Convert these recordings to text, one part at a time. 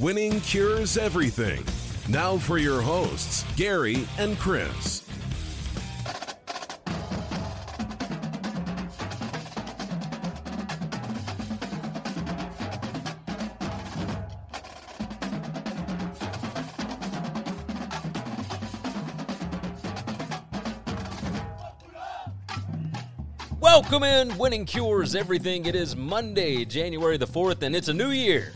Winning cures everything. Now for your hosts, Gary and Chris. Welcome in, Winning Cures Everything. It is Monday, January the 4th, and it's a new year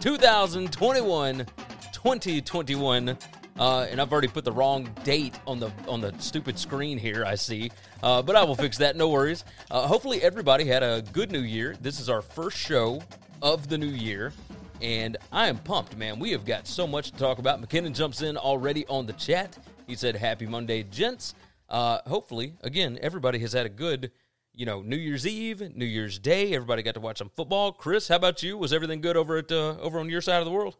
2021, 2021. Uh, and I've already put the wrong date on the on the stupid screen here. I see, uh, but I will fix that. No worries. Uh, hopefully, everybody had a good New Year. This is our first show of the new year, and I am pumped, man. We have got so much to talk about. McKinnon jumps in already on the chat. He said, "Happy Monday, gents." Uh, hopefully, again, everybody has had a good, you know, New Year's Eve, New Year's Day. Everybody got to watch some football. Chris, how about you? Was everything good over at uh, over on your side of the world?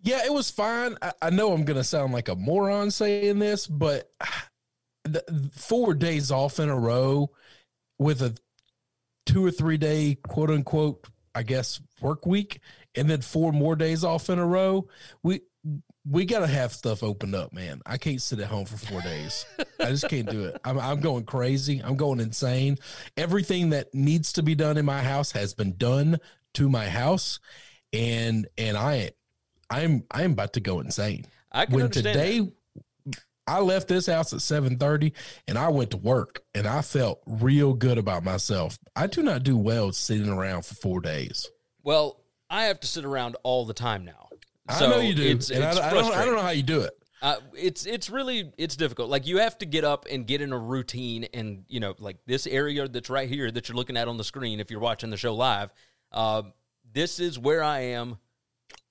Yeah, it was fine. I, I know I'm going to sound like a moron saying this, but the, four days off in a row with a two or three day quote unquote, I guess, work week, and then four more days off in a row. We we got to have stuff opened up, man. I can't sit at home for four days. I just can't do it. I'm, I'm going crazy. I'm going insane. Everything that needs to be done in my house has been done to my house, and and I I'm I'm about to go insane. I can when today that. I left this house at 7:30 and I went to work and I felt real good about myself. I do not do well sitting around for 4 days. Well, I have to sit around all the time now. I know you do. It's, and it's I, I don't I don't know how you do it. Uh, it's it's really it's difficult. Like you have to get up and get in a routine, and you know, like this area that's right here that you're looking at on the screen. If you're watching the show live, uh, this is where I am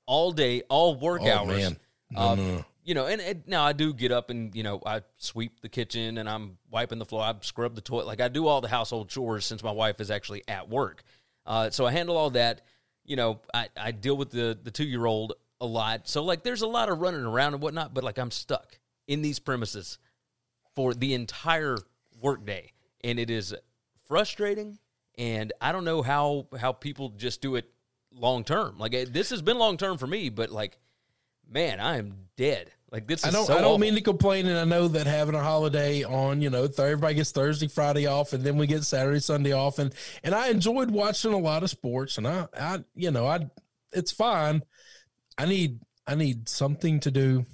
all day, all work Oh, hours. man. No, Uh, no, no. You know, and, and now I do get up and you know I sweep the kitchen and I'm wiping the floor. I scrub the toilet. Like I do all the household chores since my wife is actually at work. Uh, so I handle all that. You know, I, I deal with the the two year old a lot. So like, there's a lot of running around and whatnot. But like, I'm stuck in these premises for the entire workday, and it is frustrating. And I don't know how how people just do it long term. Like eh, this has been long term for me, but like, man, I am dead. Like this is I don't so I don't awful. mean to complain and I know that having a holiday on, you know, th- everybody gets Thursday, Friday off and then we get Saturday, Sunday off and and I enjoyed watching a lot of sports and I I you know, I it's fine. I need I need something to do.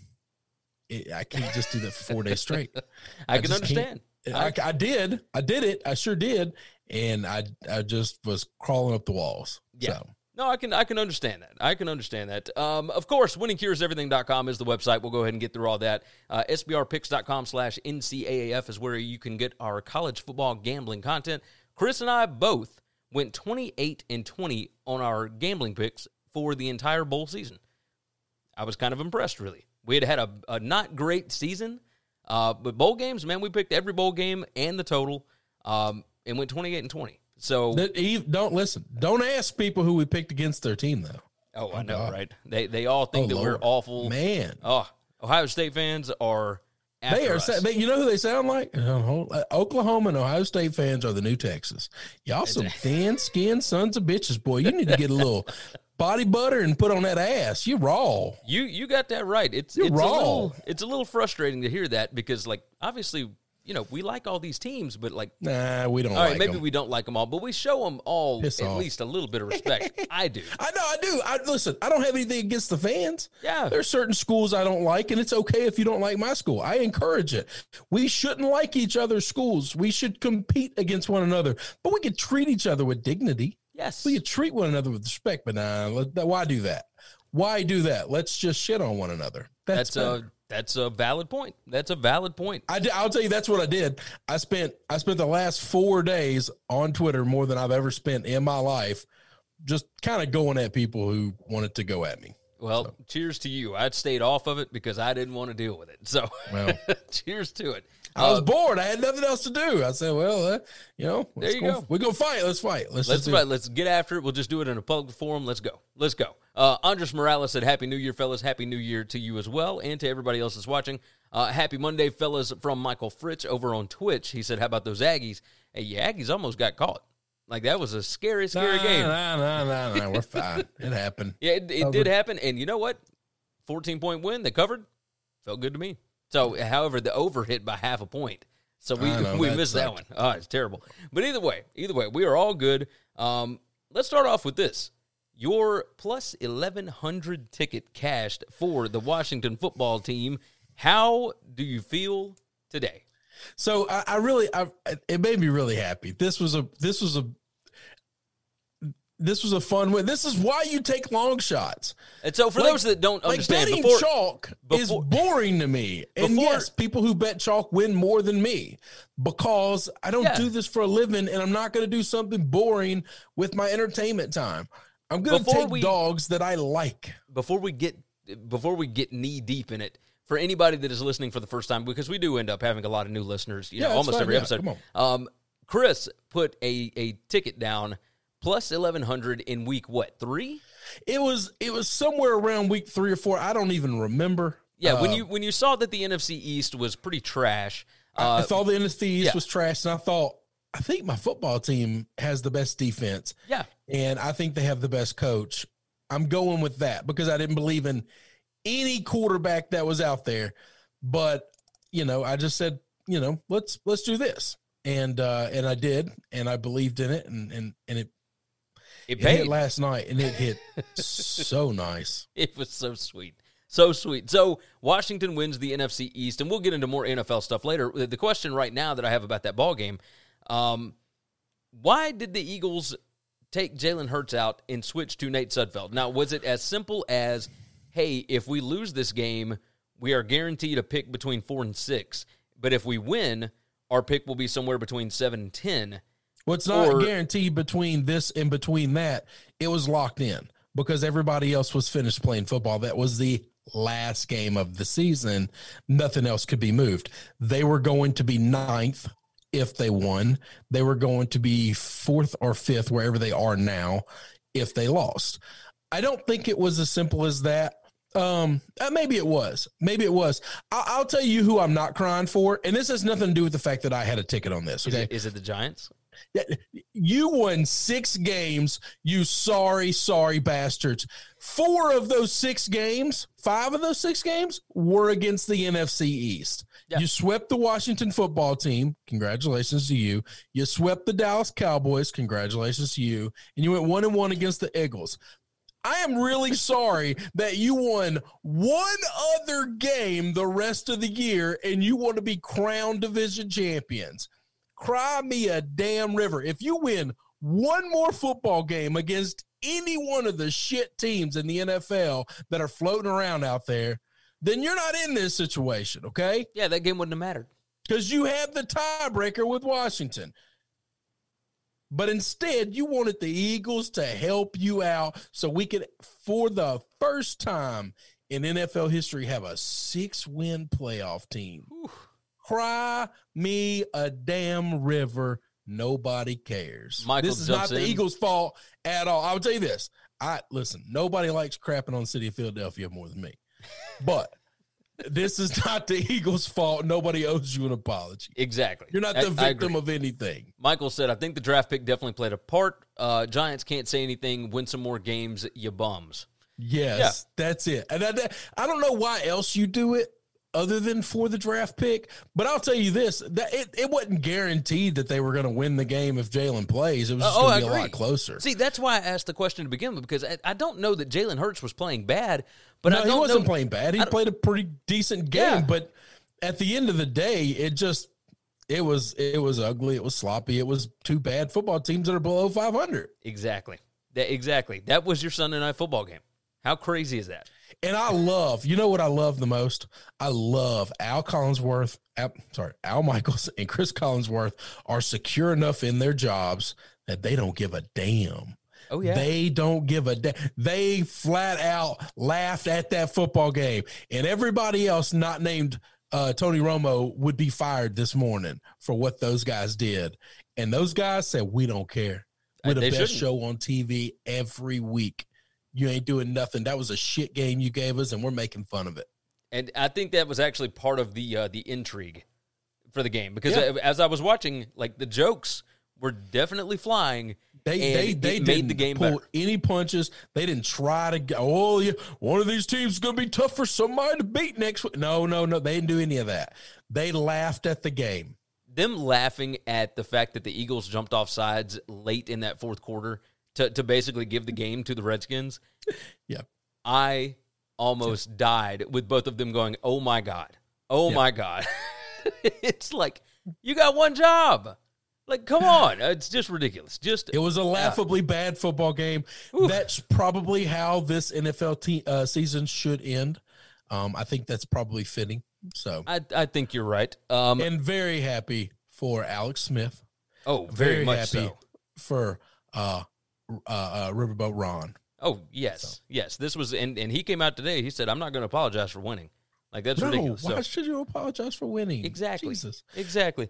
I I can't just do that for 4 days straight. I can can't. understand. I, I did. I did it. I sure did. And I I just was crawling up the walls. Yeah. So No, I can I can understand that. I can understand that. Um, of course, winningcureseverything.com is the website. We'll go ahead and get through all that. Uh, SBRpicks.com slash NCAAF is where you can get our college football gambling content. Chris and I both went 28 and 20 on our gambling picks for the entire bowl season. I was kind of impressed, really. We had had a, a not great season, uh, but bowl games, man, we picked every bowl game and the total um, and went 28 and 20. So, don't listen. Don't ask people who we picked against their team though. oh, I know, God. right? They they all think Oh, that we're awful. Man. Oh, Ohio State fans are They are. us. They, you know who they sound like? Uh, Oklahoma and Ohio State fans are the new Texas. Y'all some thin-skinned sons of bitches, boy. You need to get a little body butter and put on that ass. You raw. You you got that right. It's You're it's raw. a little it's a little frustrating to hear that because like obviously you know, we like all these teams, but like, Nah, we don't. all right, like maybe them. we don't like them all, but we show them all Piss at off. least a little bit of respect. I do. I know, I do. I listen. I don't have anything against the fans. Yeah. there's certain schools I don't like, and it's okay if you don't like my school. I encourage it. We shouldn't like each other's schools. We should compete against one another, but we could treat each other with dignity. Yes. We could treat one another with respect. But nah, let- why do that? Why do that? Let's just shit on one another. That's, That's a that's a valid point. That's a valid point. I, will tell you that's what I did. I spent I spent the last four days on Twitter more than I've ever spent in my life, just kind of going at people who wanted to go at me. Well, cheers to you. I stayed off of it because I didn't want to deal with it. So, Well. cheers to it. I was Uh, bored. I had nothing else to do. I said, "Well, uh, you know, There you go. go. We're gonna fight. Let's fight. Let's, Let's fight. it. let's get after it. We'll just do it in a public forum. Let's go. Let's go. Uh, Andres Morales said, "Happy New Year, fellas. Happy New Year to you as well, and to everybody else that's watching. Uh, happy Monday, fellas." From Michael Fritz over on Twitch. He said, "How about those Aggies? Hey, yeah, Aggies almost got caught. Like that was a scary, scary nah, game. Nah, nah, nah, nah. We're fine. It happened. Yeah, it, it did happen. And you know what? 14 point win. They covered. Felt good to me. So, however, the over hit by half a point. So we know, we that missed that one. Oh, it's terrible. But either way, either way, we are all good. Um, let's start off with this. Your plus 1100 ticket cashed for the Washington football team. How do you feel today? So I, I really, I, it made me really happy. This was a, this was a, this was a fun win. This is why you take long shots. And so, for Like- those that don't Like understand, betting before, chalk is boring to me. And Before- yes, people who bet chalk win more than me because I don't Yeah. do this for a living, and I'm not going to do something boring with my entertainment time. I'm going to Before take we- dogs that I like. before we get before we get knee deep in it, for anybody that is listening for the first time, because we do end up having a lot of new listeners, you Yeah, know, almost fine. every Yeah, episode. Um, Chris put a a ticket down plus eleven hundred in week what three? It was it was somewhere around week three or four. I don't even remember. Yeah, when Uh, you when you saw that the NFC East was pretty trash, I uh, thought the NFC East yeah. was trash, and I thought I think my football team has the best defense, yeah, and I think they have the best coach. I'm going with that because I didn't believe in any quarterback that was out there. But you know, I just said, you know, let's let's do this, and uh, and I did, and I believed in it, and and and it, it it hit last night, and it hit so nice. It was so sweet. So sweet. So Washington wins the NFC East, and we'll get into more NFL stuff later. The question right now that I have about that ball game, um, why did the Eagles take Jalen Hurts out and switch to Nate Sudfeld? Now, was it as simple as, hey, if we lose this game, we are guaranteed a pick between four and six, but if we win, our pick will be somewhere between seven and ten. What's not Or- guaranteed between this and between that, it was locked in because everybody else was finished playing football. That was the last game of the season. Nothing else could be moved. They were going to be ninth if they won. They were going to be fourth or fifth, wherever they are now, if they lost. I don't think it was as simple as that. Um, uh, maybe it was. Maybe it was. I- I'll tell you who I'm not crying for, and this has nothing to do with the fact that I had a ticket on this. Is, Okay, it, is it the Giants? You won six games, you sorry, sorry bastards. Four of those six games, five of those six games were against the NFC East. Yeah. You swept the Washington football team. Congratulations to you. You swept the Dallas Cowboys. Congratulations to you. And you went one and one against the Eagles. I am really sorry that you won one other game the rest of the year and you want to be crowned division champions cry me a damn river. If you win one more football game against any one of the shit teams in the NFL that are floating around out there, then you're not in this situation, okay? Yeah, that game wouldn't have mattered. Because you had the tiebreaker with Washington. But instead, you wanted the Eagles to help you out so we could, for the first time in NFL history, have a six win playoff team. Cry me a damn river. Nobody cares. Michael this is not the in. Eagles' fault at all. I'll tell you this. I listen, nobody likes crapping on the city of Philadelphia more than me. But this is not the Eagles' fault. Nobody owes you an apology. Exactly. You're not the I victim agree. of anything. Michael said, I think the draft pick definitely played a part. Uh, Giants can't say anything. Win some more games, you bums. Yes, that's it. And I, I don't know why else you do it. Other than for the draft pick. But I'll tell you this: that it, it wasn't guaranteed that they were going to win the game if Jalen plays. It was just Oh, oh going to be a lot closer. See, that's why I asked the question to begin with because I, I don't know that Jalen Hurts was playing bad, but no, he wasn't know, playing bad. He played a pretty decent game, Yeah. but at the end of the day, it just it was it was ugly. It was sloppy. It was two bad football teams that are below five hundred. Exactly. That, exactly. That was your Sunday night football game. How crazy is that? And I love, you know what I love the most? I love Al Collinsworth, Al, sorry, Al Michaels and Cris Collinsworth are secure enough in their jobs that they don't give a damn. Oh yeah. They don't give a damn. They flat out laughed at that football game, and everybody else not named uh, Tony Romo would be fired this morning for what those guys did. And those guys said, "We don't care. We're Uh, the they best shouldn't. show on TV every week. You ain't doing nothing. That was a shit game you gave us, and we're making fun of it." And I think that was actually part of the uh, the intrigue for the game because Yeah. as I was watching, like the jokes were definitely flying. They they they made didn't the game pull better. any punches. They didn't try to go. Oh, yeah, one of these teams is going to be tough for somebody to beat next week. No, no, no. They didn't do any of that. They laughed at the game. Them laughing at the fact that the Eagles jumped off sides late in that fourth quarter to to basically give the game to the Redskins. Yeah. I almost died with both of them going, "Oh my god, oh Yeah. my god!" it's like you got one job. Like, come on, it's just ridiculous. Just It was a laughably bad football game. Oof. That's probably how this NFL te- uh, season should end. Um, I think that's probably fitting. So, I I think you're right. Um, and very happy for Alex Smith. oh, very, much happy so. for uh, uh, uh, Riverboat Ron. Oh yes, yes. This was and and he came out today. He said, "I'm not going to apologize for winning." Like that's No, ridiculous. why So, should you apologize for winning? exactly, Jesus. exactly.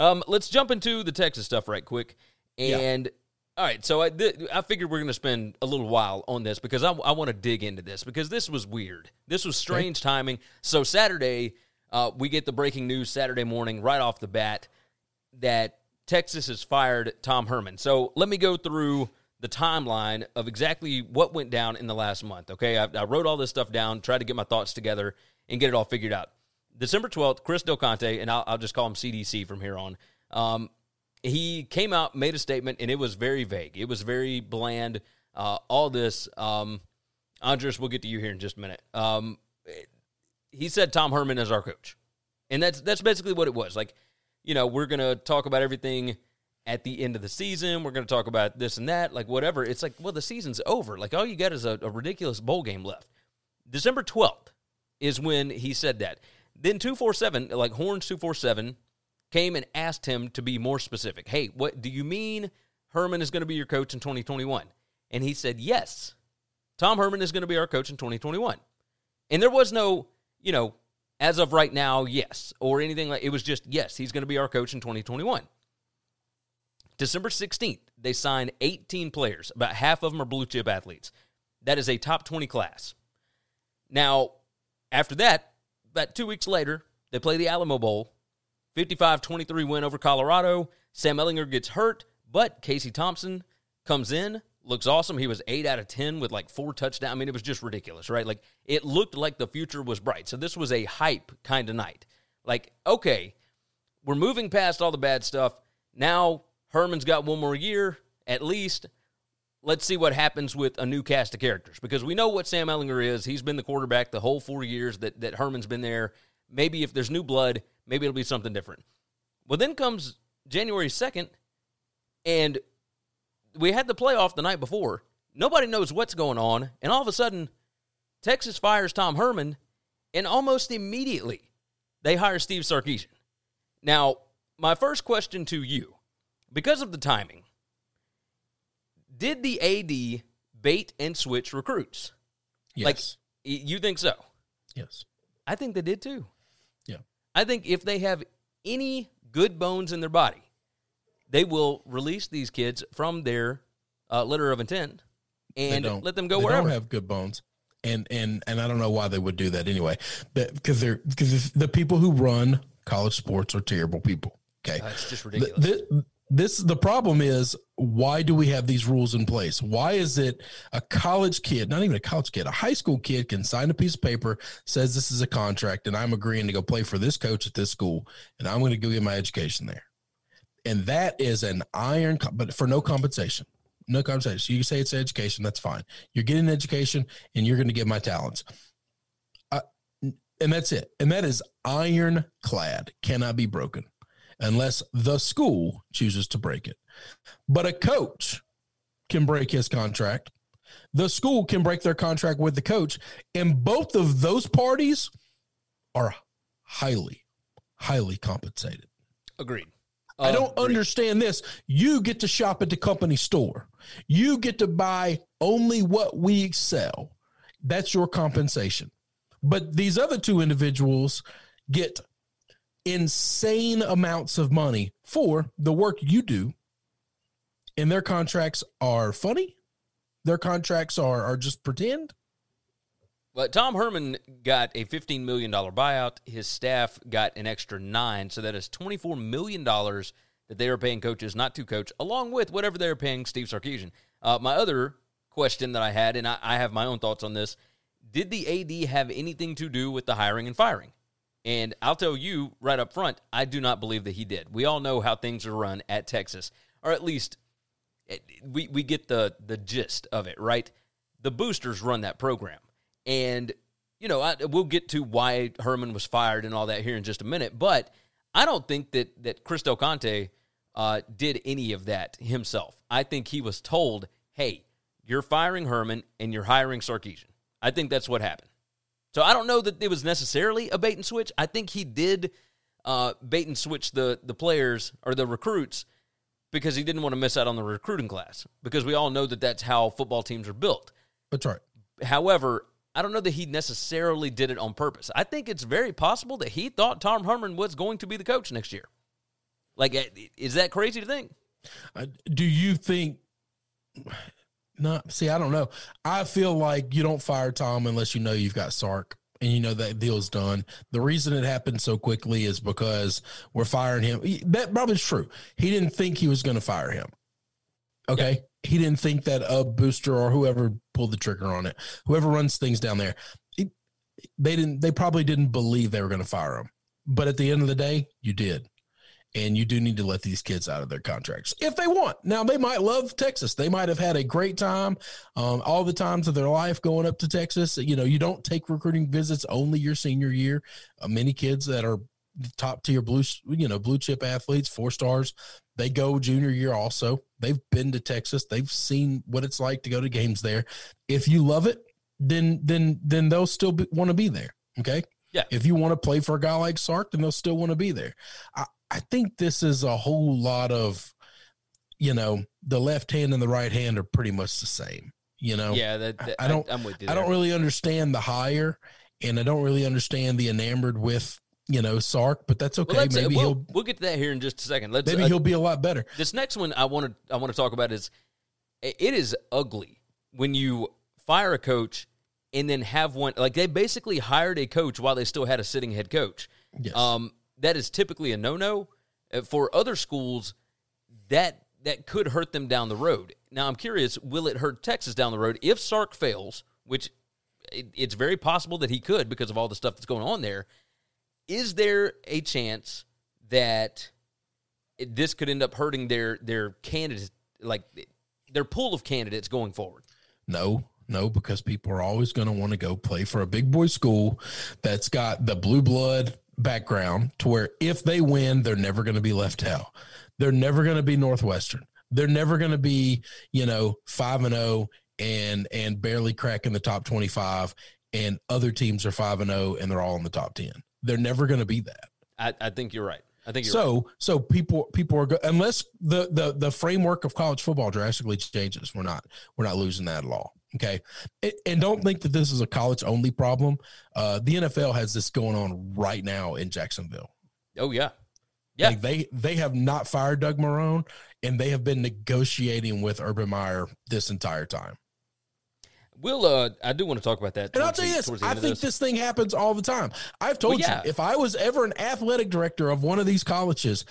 Um, let's jump into the Texas stuff right quick. And all right, so I th- I figured we're going to spend a little while on this because I, I want to dig into this because this was weird. This was strange timing. So Saturday, uh, we get the breaking news Saturday morning right off the bat that Texas has fired Tom Herman. So let me go through the timeline of exactly what went down in the last month. Okay, I, I wrote all this stuff down, tried to get my thoughts together, and get it all figured out. December 12th, Chris Del Conte, and I'll, I'll just call him CDC from here on. Um, he came out, made a statement, and it was very vague. It was very bland. Uh, all this, um, Andres, we'll get to you here in just a minute. Um, he said Tom Herman is our coach, and that's that's basically what it was. Like, you know, we're gonna talk about everything at the end of the season. We're gonna talk about this and that, like whatever. It's like, well, the season's over. Like, all you got is a, a ridiculous bowl game left. December twelfth is when he said that. Then two four seven, like Horns two four seven, came and asked him to be more specific. Hey, what do you mean Herman is going to be your coach in 2021? And he said, yes, Tom Herman is going to be our coach in 2021. And there was no, you know, as of right now, yes, or anything like it was just, yes, he's going to be our coach in 2021. December 16th, they signed 18 players. About half of them are blue chip athletes. That is a top 20 class. Now, after that, about two weeks later, they play the Alamo Bowl. 55 23 win over Colorado. Sam Ehlinger gets hurt, but Casey Thompson comes in, looks awesome. He was 8 out of 10 with like four touchdowns. I mean, it was just ridiculous, right? Like, it looked like the future was bright. So, this was a hype kind of night. Like, okay, we're moving past all the bad stuff. Now, Herman's got one more year at least. Let's see what happens with a new cast of characters because we know what Sam Ehlinger is. He's been the quarterback the whole four years that, that Herman's been there. maybe if there's new blood, maybe it'll be something different. Well, then comes January 2nd, and we had the playoff the night before. Nobody knows what's going on, and all of a sudden, Texas fires Tom Herman, and almost immediately they hire Steve Sarkisian. Now, my first question to you, because of the timing, did the AD bait and switch recruits? Yes. Like, you think so? yes. I think they did too. Yeah. I think if they have any good bones in their body, they will release these kids from their uh, letter of intent and let them go they wherever. Don't have good bones, and and and I don't know why they would do that anyway. But because they're because the people who run college sports are terrible people. Okay, That's just ridiculous. This, this the problem is why do we have these rules in place? Why is it a college kid, not even a college kid, a high school kid can sign a piece of paper says this is a contract and I'm agreeing to go play for this coach at this school and I'm going to go get my education there. And that is an iron, but for no compensation. No compensation. So You say it's education. That's fine. You're getting education, and you're going to get my talents. Uh, I, and that's it. And that is ironclad. Cannot be broken unless the school chooses to break it. But a coach can break his contract. The school can break their contract with the coach, and both of those parties are highly, highly compensated. Agreed. I um, don't Agreed. understand this. You get to shop at the company store. You get to buy only what we sell. That's your compensation. But these other two individuals get insane amounts of money for the work you do. And their contracts are funny. Their contracts are are just pretend. But Tom Herman got a $15 million buyout. His staff got an extra nine. So that is $24 million that they are paying coaches not to coach, along with whatever they're paying Steve Sarkisian. Uh, my other question that I had, and I, I have my own thoughts on this did the AD have anything to do with the hiring and firing? And I'll tell you right up front, I do not believe that he did. We all know how things are run at Texas, or at least it- we, we get the, the gist of it, right? The boosters run that program. And, you know, I, we'll get to why Herman was fired and all that here in just a minute. But I don't think that, that Chris Del Conte uh, did any of that himself. I think he was told, hey, you're firing Herman and you're hiring Sarkisian. I think that's what happened. So I don't know that it was necessarily a bait and switch. I think he did uh, bait and switch the the players or the recruits because he didn't want to miss out on the recruiting class. Because we all know that that's how football teams are built. That's right. However, I don't know that he necessarily did it on purpose. I think it's very possible that he thought Tom Herman was going to be the coach next year. Like, eh, is that crazy to think? Uh, do you think? No, see, I don't know. I feel like you don't fire Tom unless you know you've got Sark and you know that deal's done. The reason it happened so quickly is because we're firing him. That probably is true. He didn't think he was going to fire him. Okay. He didn't think that a booster or whoever pulled the trigger on it, whoever runs things down there, he- they didn't. They probably didn't believe they were going to fire him. But at the end of the day, you did and you do need to let these kids out of their contracts if they want. Now they might love Texas. They might have had a great time, um, all the times of their life going up to Texas. You know, you don't take recruiting visits only your senior year. Uh, many kids that are top tier blue, you know, blue chip athletes, four stars, they go junior year also. They've been to Texas. They've seen what it's like to go to games there. If you love it, then then then they'll still want to be there. Okay. Yeah. If you want to play for a guy like Sark, then they'll still want to be there. I, I think this is a whole lot of, you know, the left hand and the right hand are pretty much the same. You know, Yeah, that, that- I don't- I, am with you. I don't really understand the hire, and I don't really understand the enamored with you know Sark, but that's okay. Well, maybe we'll, he'll we'll get to that here in just a second. Let's maybe uh, he'll be a lot better. this next one I want to I want to talk about is it is ugly when you fire a coach and then have one like they basically hired a coach while they still had a sitting head coach. Yes. Um, that is typically a no no. Uh, for other schools, that that could hurt them down the road. Now I'm curious, will it hurt Texas down the road if Sark fails? Which it, it's very possible that he could because of all the stuff that's going on there. Is there a chance that this could end up hurting their their candidates, like their pool of candidates going forward? No, no, because people are always going to want to go play for a big boy school that's got the blue blood background to where if they win, they're never going to be left out. They're never going to be Northwestern. They're never going to be, you know, 5 and 0 and and barely cracking the top 25 and other teams are 5 and 0 and they're all in the top 10. They're never going to be that. I, I think you're right. I think you're so right. so people people are go- unless the the the framework of college football drastically changes, we're not we're not losing that at all. Okay, and, don't think that this is a college only problem. Uh, the NFL has this going on right now in Jacksonville. Oh yeah, yeah. Like they they have not fired Doug Marrone, and they have been negotiating with Urban Meyer this entire time. We'll. Uh, I do want to talk about that. And I'll tell you this: I think this. thing happens all the time. I've told Well, yeah. you, if I was ever an athletic director of one of these colleges,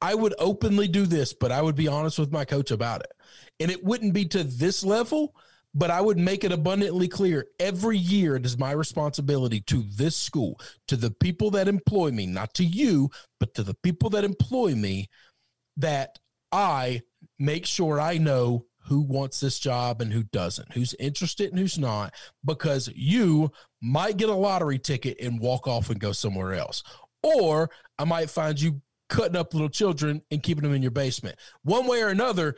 I would openly do this, but I would be honest with my coach about it, and it wouldn't be to this level. But I would make it abundantly clear every year it is my responsibility to this school, to the people that employ me, not to you, but to the people that employ me, that I make sure I know who wants this job and who doesn't, who's interested and who's not, because you might get a lottery ticket and walk off and go somewhere else. Or I might find you cutting up little children and keeping them in your basement. One way or another,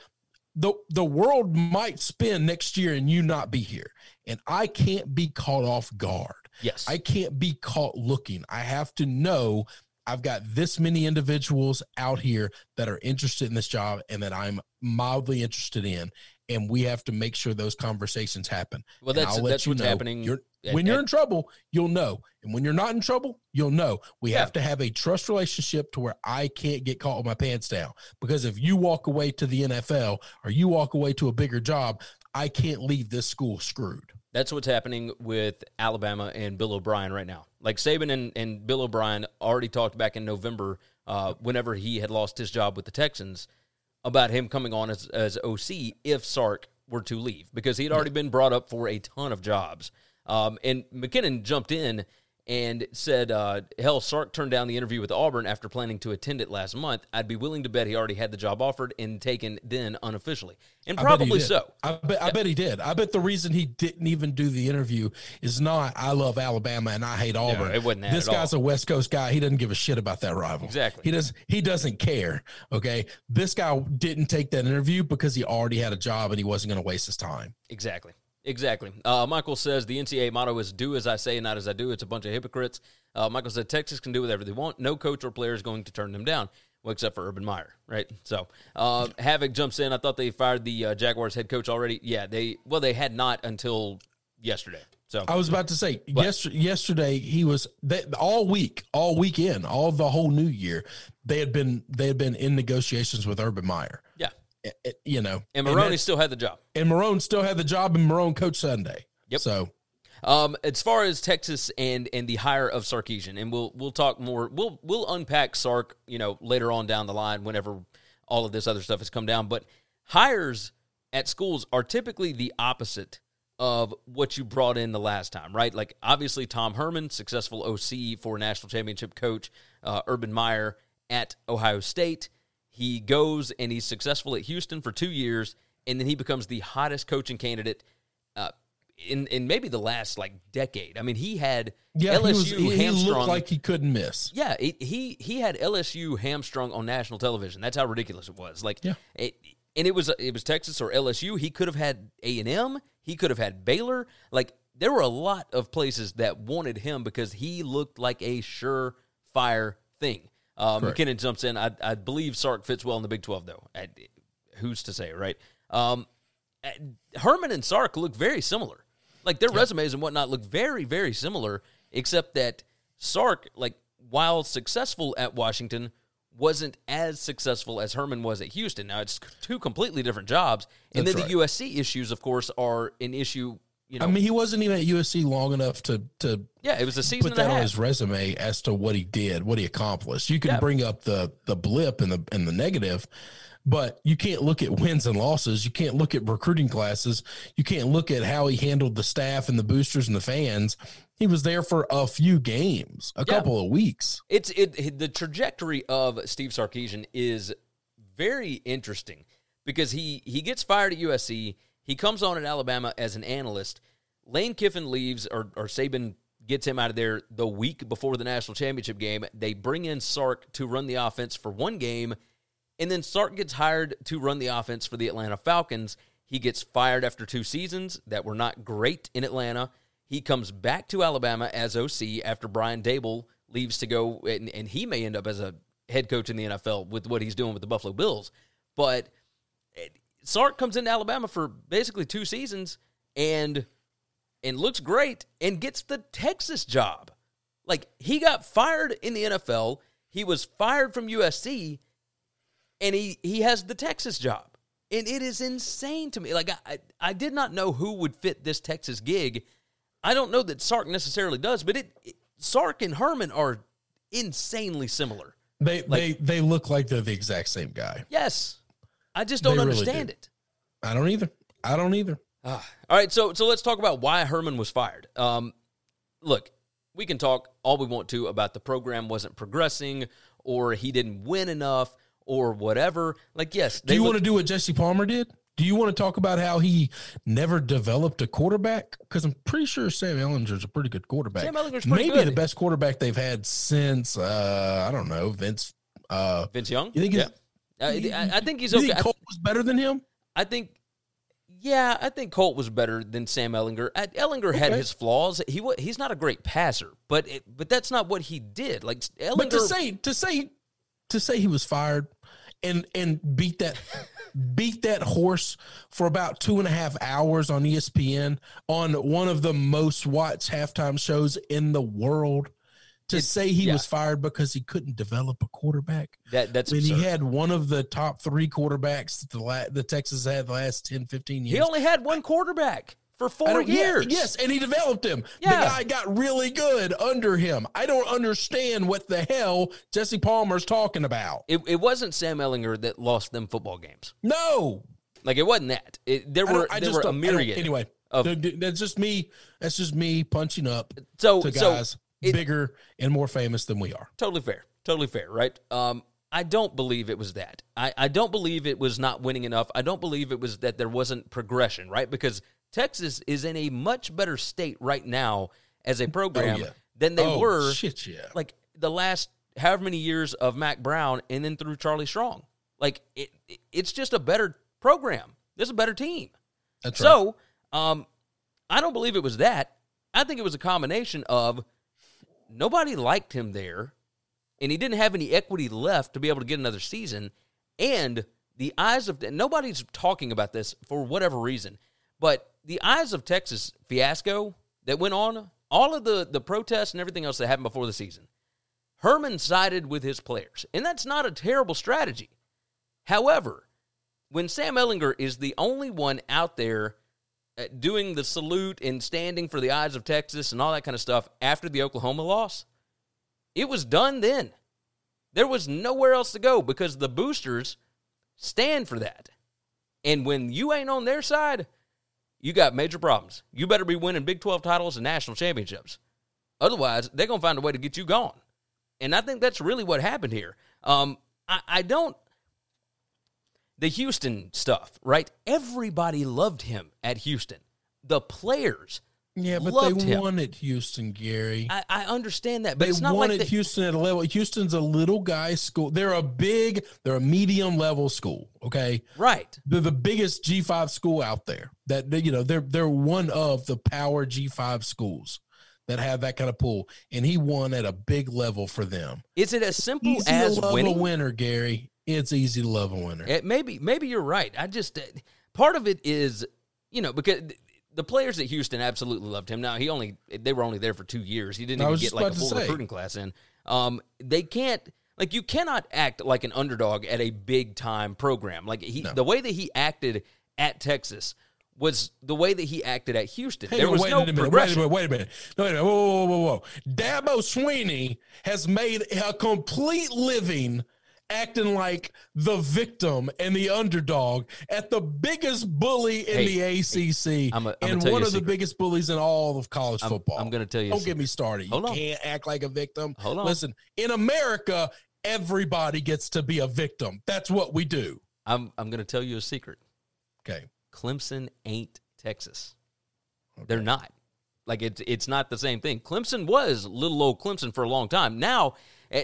the the world might spin next year and you not be here. And I can't be caught off guard. Yes. I can't be caught looking. I have to know I've got this many individuals out here that are interested in this job and that I'm mildly interested in. And we have to make sure those conversations happen. Well, that's- that's what's know. happening You're- when you're at- in trouble, you'll know. And when you're not in trouble, you'll know. We Yeah. have to have a trust relationship to where I can't get caught with my pants down. Because if you walk away to the NFL or you walk away to a bigger job, I can't leave this school screwed. That's what's happening with Alabama and Bill O'Brien right now. Like Saban and, and Bill O'Brien already talked back in November, uh, whenever he had lost his job with the Texans, about him coming on as, as OC if Sark were to leave because he had already been brought up for a ton of jobs. Um, and McKinnon jumped in and said, uh, hell, Sark turned down the interview with Auburn after planning to attend it last month. I'd be willing to bet he already had the job offered and taken then unofficially. And I probably did. so. I bet, I bet he did. I bet the reason he didn't even do the interview is not I love Alabama and I hate Auburn. it wasn't this guy's all. a West Coast guy. He doesn't give a shit about that rival. Exactly. He does. He doesn't care. Okay. This guy didn't take that interview because he already had a job and he wasn't going to waste his time. Exactly. Exactly. Uh, Michael says the NCAA motto is "Do as I say, not as I do." It's a bunch of hypocrites. Uh, Michael said Texas can do whatever they want. No coach or player is going to turn them down. Well, except for Urban Meyer, right? So uh, Havoc jumps in. I thought they fired the uh, Jaguars head coach already. Yeah, they well they had not until yesterday. So I was about to say yesterday, yesterday he was they, all week, all weekend, all the whole new year. They had been they had been in negotiations with Urban Meyer. yeah, You know, and that's- Maroney still had the job. and Marrone still had the job, and Marrone coached Sunday. Yep. So Um, as far as Texas and and the hire of Sarkisian, and we'll we'll talk more. We'll we'll unpack Sark, you know, later on down the line whenever all of this other stuff has come down. But hires at schools are typically the opposite of what you brought in the last time, right? Like obviously Tom Herman, successful OC for national championship coach, uh, Urban Meyer at Ohio State. He goes and he's successful at Houston for two years, and then he becomes the hottest coaching candidate uh, in in maybe the last like decade. I mean, he had yeah, LSU he, was, he, looked like he couldn't miss. yeah, it, he he had LSU hamstrung on national television. That's how ridiculous it was. Like, Yeah. it, and it was it was Texas or LSU. He could have had A and M. He could have had Baylor. Like, there were a lot of places that wanted him because he looked like a surefire thing. Um, Correct. McKinnon jumps in. I, I believe Sark fits well in the Big Twelve, though. I, who's to say, right? Um, uh, Herman and Sark look very similar. Like their resumes and whatnot look very, very similar, except that Sark, like while successful at Washington, wasn't as successful as Herman was at Houston. Now it's two completely different jobs, and That's then the USC issues, of course, are an issue. You know, I mean, he wasn't even at USC long enough to to yeah, it was a season put that on his resume as to what he did, what he accomplished. You can Yeah. bring up the the blip and the and the negative, but you can't look at wins and losses. You can't look at recruiting classes. You can't look at how he handled the staff and the boosters and the fans. He was there for a few games, a Yeah. couple of weeks. It's it the trajectory of Steve Sarkisian is very interesting because he he gets fired at USC. He comes on at Alabama as an analyst. Lane Kiffin leaves, or or Saban gets him out of there the week before the national championship game. They bring in Sark to run the offense for one game, and then Sark gets hired to run the offense for the Atlanta Falcons. He gets fired after two seasons that were not great in Atlanta. He comes back to Alabama as OC after Brian Daboll leaves to go, and, and he may end up as a head coach in the NFL with what he's doing with the Buffalo Bills. But Sark comes into Alabama for basically two seasons and and looks great and gets the Texas job. Like he got fired in the NFL, he was fired from USC, and he he has the Texas job. And it is insane to me. Like I I did not know who would fit this Texas gig. I don't know that Sark necessarily does, but it, it Sark and Herman are insanely similar. They they they look like they're the exact same guy. Yes. I just don't They really understand do. it. I don't either. I don't either. Ah. All right, so so let's talk about why Herman was fired. Um, look, we can talk all we want to about the program wasn't progressing, or he didn't win enough, or whatever. Like, yes, Do you want to do what Jesse Palmer did? Do you want to talk about how he never developed a quarterback? Because I'm pretty sure Sam Ehlinger's a pretty good quarterback. Sam Ehlinger's pretty Maybe good. the best quarterback they've had since uh, I don't know Vince. Uh, Vince Young? you think yeah. Uh, I, I think he's you okay. think Colt was better than him? I think, yeah, I think Colt was better than Sam Ehlinger. Ehlinger had his flaws. He he's not a great passer, but it, but that's not what he did. Like Ehlinger, But to say to say to say he was fired and and beat that beat that horse for about two and a half hours on ESPN on one of the most watched halftime shows in the world. To say he yeah. was fired because he couldn't develop a quarterback. that that's I mean, he had one of the top three quarterbacks that the la- the Texas had the last 10, 15 years. he only had one quarterback for four don't- yeah, years. yes, and he developed him. Yeah. The guy got really good under him. I don't understand what the hell Jesse Palmer's talking about. It, it wasn't Sam Ehlinger that lost them football games. No, Like it wasn't that. It, there I were I there just were a myriad. Anyway, of- th- th- that's just me. That's just me punching up so so guys it- bigger and more famous than we are. totally fair, totally fair, right? Um, I don't believe it was that. I, I don't believe it was not winning enough. I don't believe it was that there wasn't progression, right? Because Texas is in a much better state right now as a program Oh, yeah. than they oh, were Shit, yeah. like the last however many years of Mack Brown and then through Charlie Strong. Like it, it- it's just a better program. There's a better team. That's right. So, um, I don't believe it was that. I think it was a combination of nobody liked him there, and he didn't have any equity left to be able to get another season, and the eyes of nobody's talking about this for whatever reason, but the eyes of Texas fiasco that went on, all of the the protests and everything else that happened before the season. Herman sided with his players, and that's not a terrible strategy. However, when Sam Ehlinger is the only one out there doing the salute and standing for the eyes of Texas and all that kind of stuff after the Oklahoma loss, it was done then. There was nowhere else to go because the boosters stand for that. And when you ain't on their side, you got major problems. You better be winning Big 12 titles and national championships. Otherwise, they're going to find a way to get you gone. And I think that's really what happened here. Um, I, I don't. The Houston stuff, right? Everybody loved him at Houston. The players yeah, but they him. won Houston, Gary. I, I understand that, but they it's not won like they, Houston at a level. Houston's a little guy school. They're a big, they're a medium level school. Okay. right. They're the biggest G5 school out there. That you know, they're they're one of the power G5 schools that have that kind of pull. And he won at a big level for them. Is it as simple Easy as winning? winner, Gary. It's easy to love a winner. It, maybe maybe you're right. I just uh, part of it is you know because the players at Houston absolutely loved him. Now he only they were only there for two years. He didn't even get like a full recruiting class in. Um, they can't like you cannot act like an underdog at a big time program. Like he the way that he acted at Texas was the way that he acted at Houston. Hang there was wait no a minute, wait a progression. minute, wait a minute. No, wait a minute. Whoa, whoa, whoa, whoa, whoa. Dabo Swinney has made a complete living acting like the victim and the underdog at the biggest bully in Hey, the ACC I'm a- I'm and one of the biggest bullies in all of college I'm- football. I'm gonna tell you Don't get me started. You on. can't act like a victim. Hold on. Listen, in America, everybody gets to be a victim. That's what we do. I'm I'm going to tell you a secret. Okay. Clemson ain't Texas. They're not. Like it's it's not the same thing. Clemson was little old Clemson for a long time. Now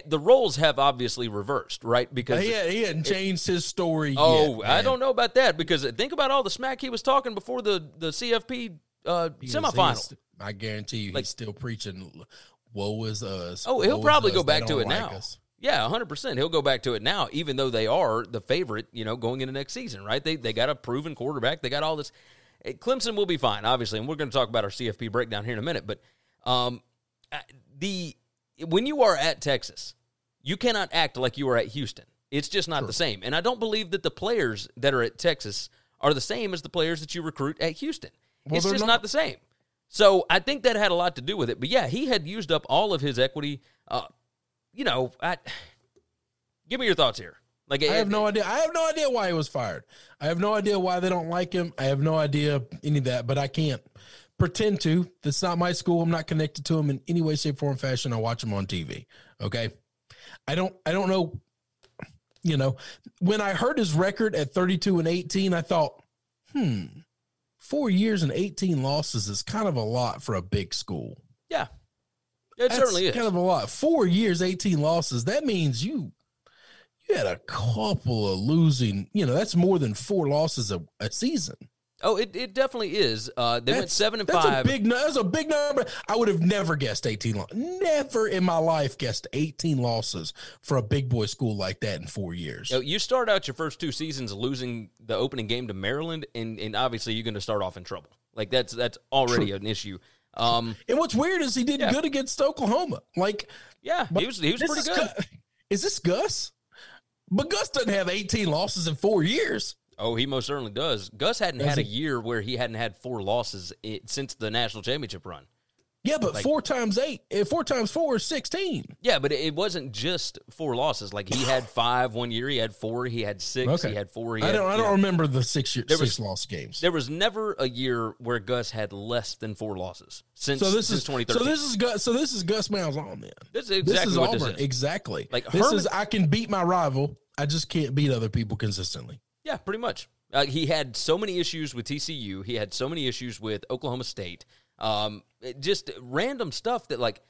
the roles have obviously reversed, right? Because He, had, he hadn't changed his story. oh, yet, I don't know about that because think about all the smack he was talking before the the CFP uh, He semifinal. is- I guarantee you, Like- he's still preaching. Woe is us. Oh, he'll probably us. go back to it like now. us. Yeah, 100%. He'll go back to it now, even though they are the favorite, you know, going into next season, right? They, they got a proven quarterback. They got all this. Eh, Clemson will be fine, obviously, and we're going to talk about our CFP breakdown here in a minute. But um, uh, the when you are at Texas, you cannot act like you are at Houston. It's just not the same. And I don't believe that the players that are at Texas are the same as the players that you recruit at Houston. Well, it's just not. not the same. So I think that had a lot to do with it. But yeah, he had used up all of his equity. Uh, you know, I, give me your thoughts here. Like, I have no idea. I have no idea why he was fired. I have no idea why they don't like him. I have no idea any of that, but I can't pretend to. That's not my school. I'm not connected to him in any way, shape, form, fashion. I watch him on TV. Okay. I don't I don't know. You know, when I heard his record at 32 and 18, I thought, hmm, four years and 18 losses is kind of a lot for a big school. Yeah, it That's certainly is. kind of a lot. Four years, 18 losses. That means you you had a couple of losing, you know, that's more than four losses a, a season. Oh, it, it definitely is. Uh, they went seven and that's five. A big, that's a big number. I would have never guessed 18 losses. Never in my life guessed 18 losses for a big boy school like that in four years. You, know, you start out your first two seasons losing the opening game to Maryland, and, and obviously you're going to start off in trouble. Like that's that's already an issue. Um, And what's weird is he did Yeah. good against Oklahoma. Like, yeah, he was he was pretty is good. Is this Gus? But Gus doesn't have 18 losses in four years. Oh, he most certainly does. Gus hadn't Does had a year where he hadn't had four losses i since the national championship run. Yeah, but Like- four times eight, eh, four times four is 16. Yeah, but it wasn't just four losses. Like he had five one year, he had four, he had six, Okay. he had four. He I had, don't. I don't remember the six year There six was- loss games. There was never a year where Gus had less than four losses since so this since is 2013. so this is Gus. So this is Gus Malzahn then. This is exactly this is what Auburn this is. exactly. Like, this Herman- is I can beat my rival. I just can't beat other people consistently. Yeah, pretty much. Uh, he had so many issues with TCU. He had so many issues with Oklahoma State. Um, just random stuff that like,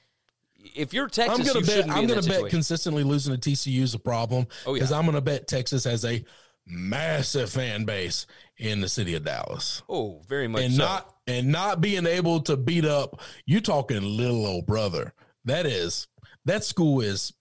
if you're Texas, I'm gonna you bet. be I'm gonna bet situation. consistently losing to TCU is a problem. Oh, yeah. because I'm gonna bet Texas has a massive fan base in the city of Dallas. oh, very much and so. not and not being able to beat up you talking little old brother that is that school is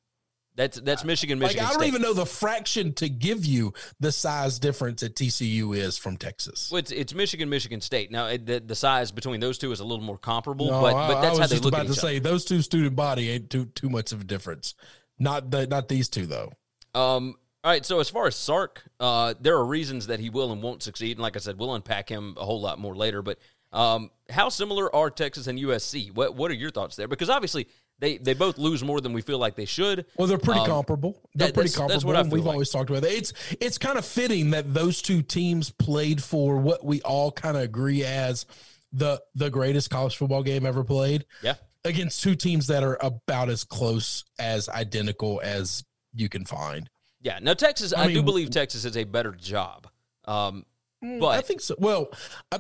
that's that's Michigan. Michigan like i don't State. even know the fraction to give you the size difference that tcu is from texas Well, it's, it's Michigan, Michigan State. Now, it, the, the size between those two is a little more comparable, no, but, I, but I that's was how they just look about at to say those two student body ain't too too much of a difference not the, not these two though. Um, all right, so as far as Sark, uh, there are reasons that he will and won't succeed. And like I said, we'll unpack him a whole lot more later. But um, how similar are Texas and USC? What What are your thoughts there? Because obviously they, they both lose more than we feel like they should. Well, they're pretty Um, comparable. They're that- pretty that's- comparable. that's what I feel We've like. always talked about it. It's it's kind of fitting that those two teams played for what we all kind of agree as the the greatest college football game ever played Yeah. against two teams that are about as close as identical as you can find. Yeah. Now, Texas, I, I do believe Texas is a better job. Um, But- I think so. Well, I,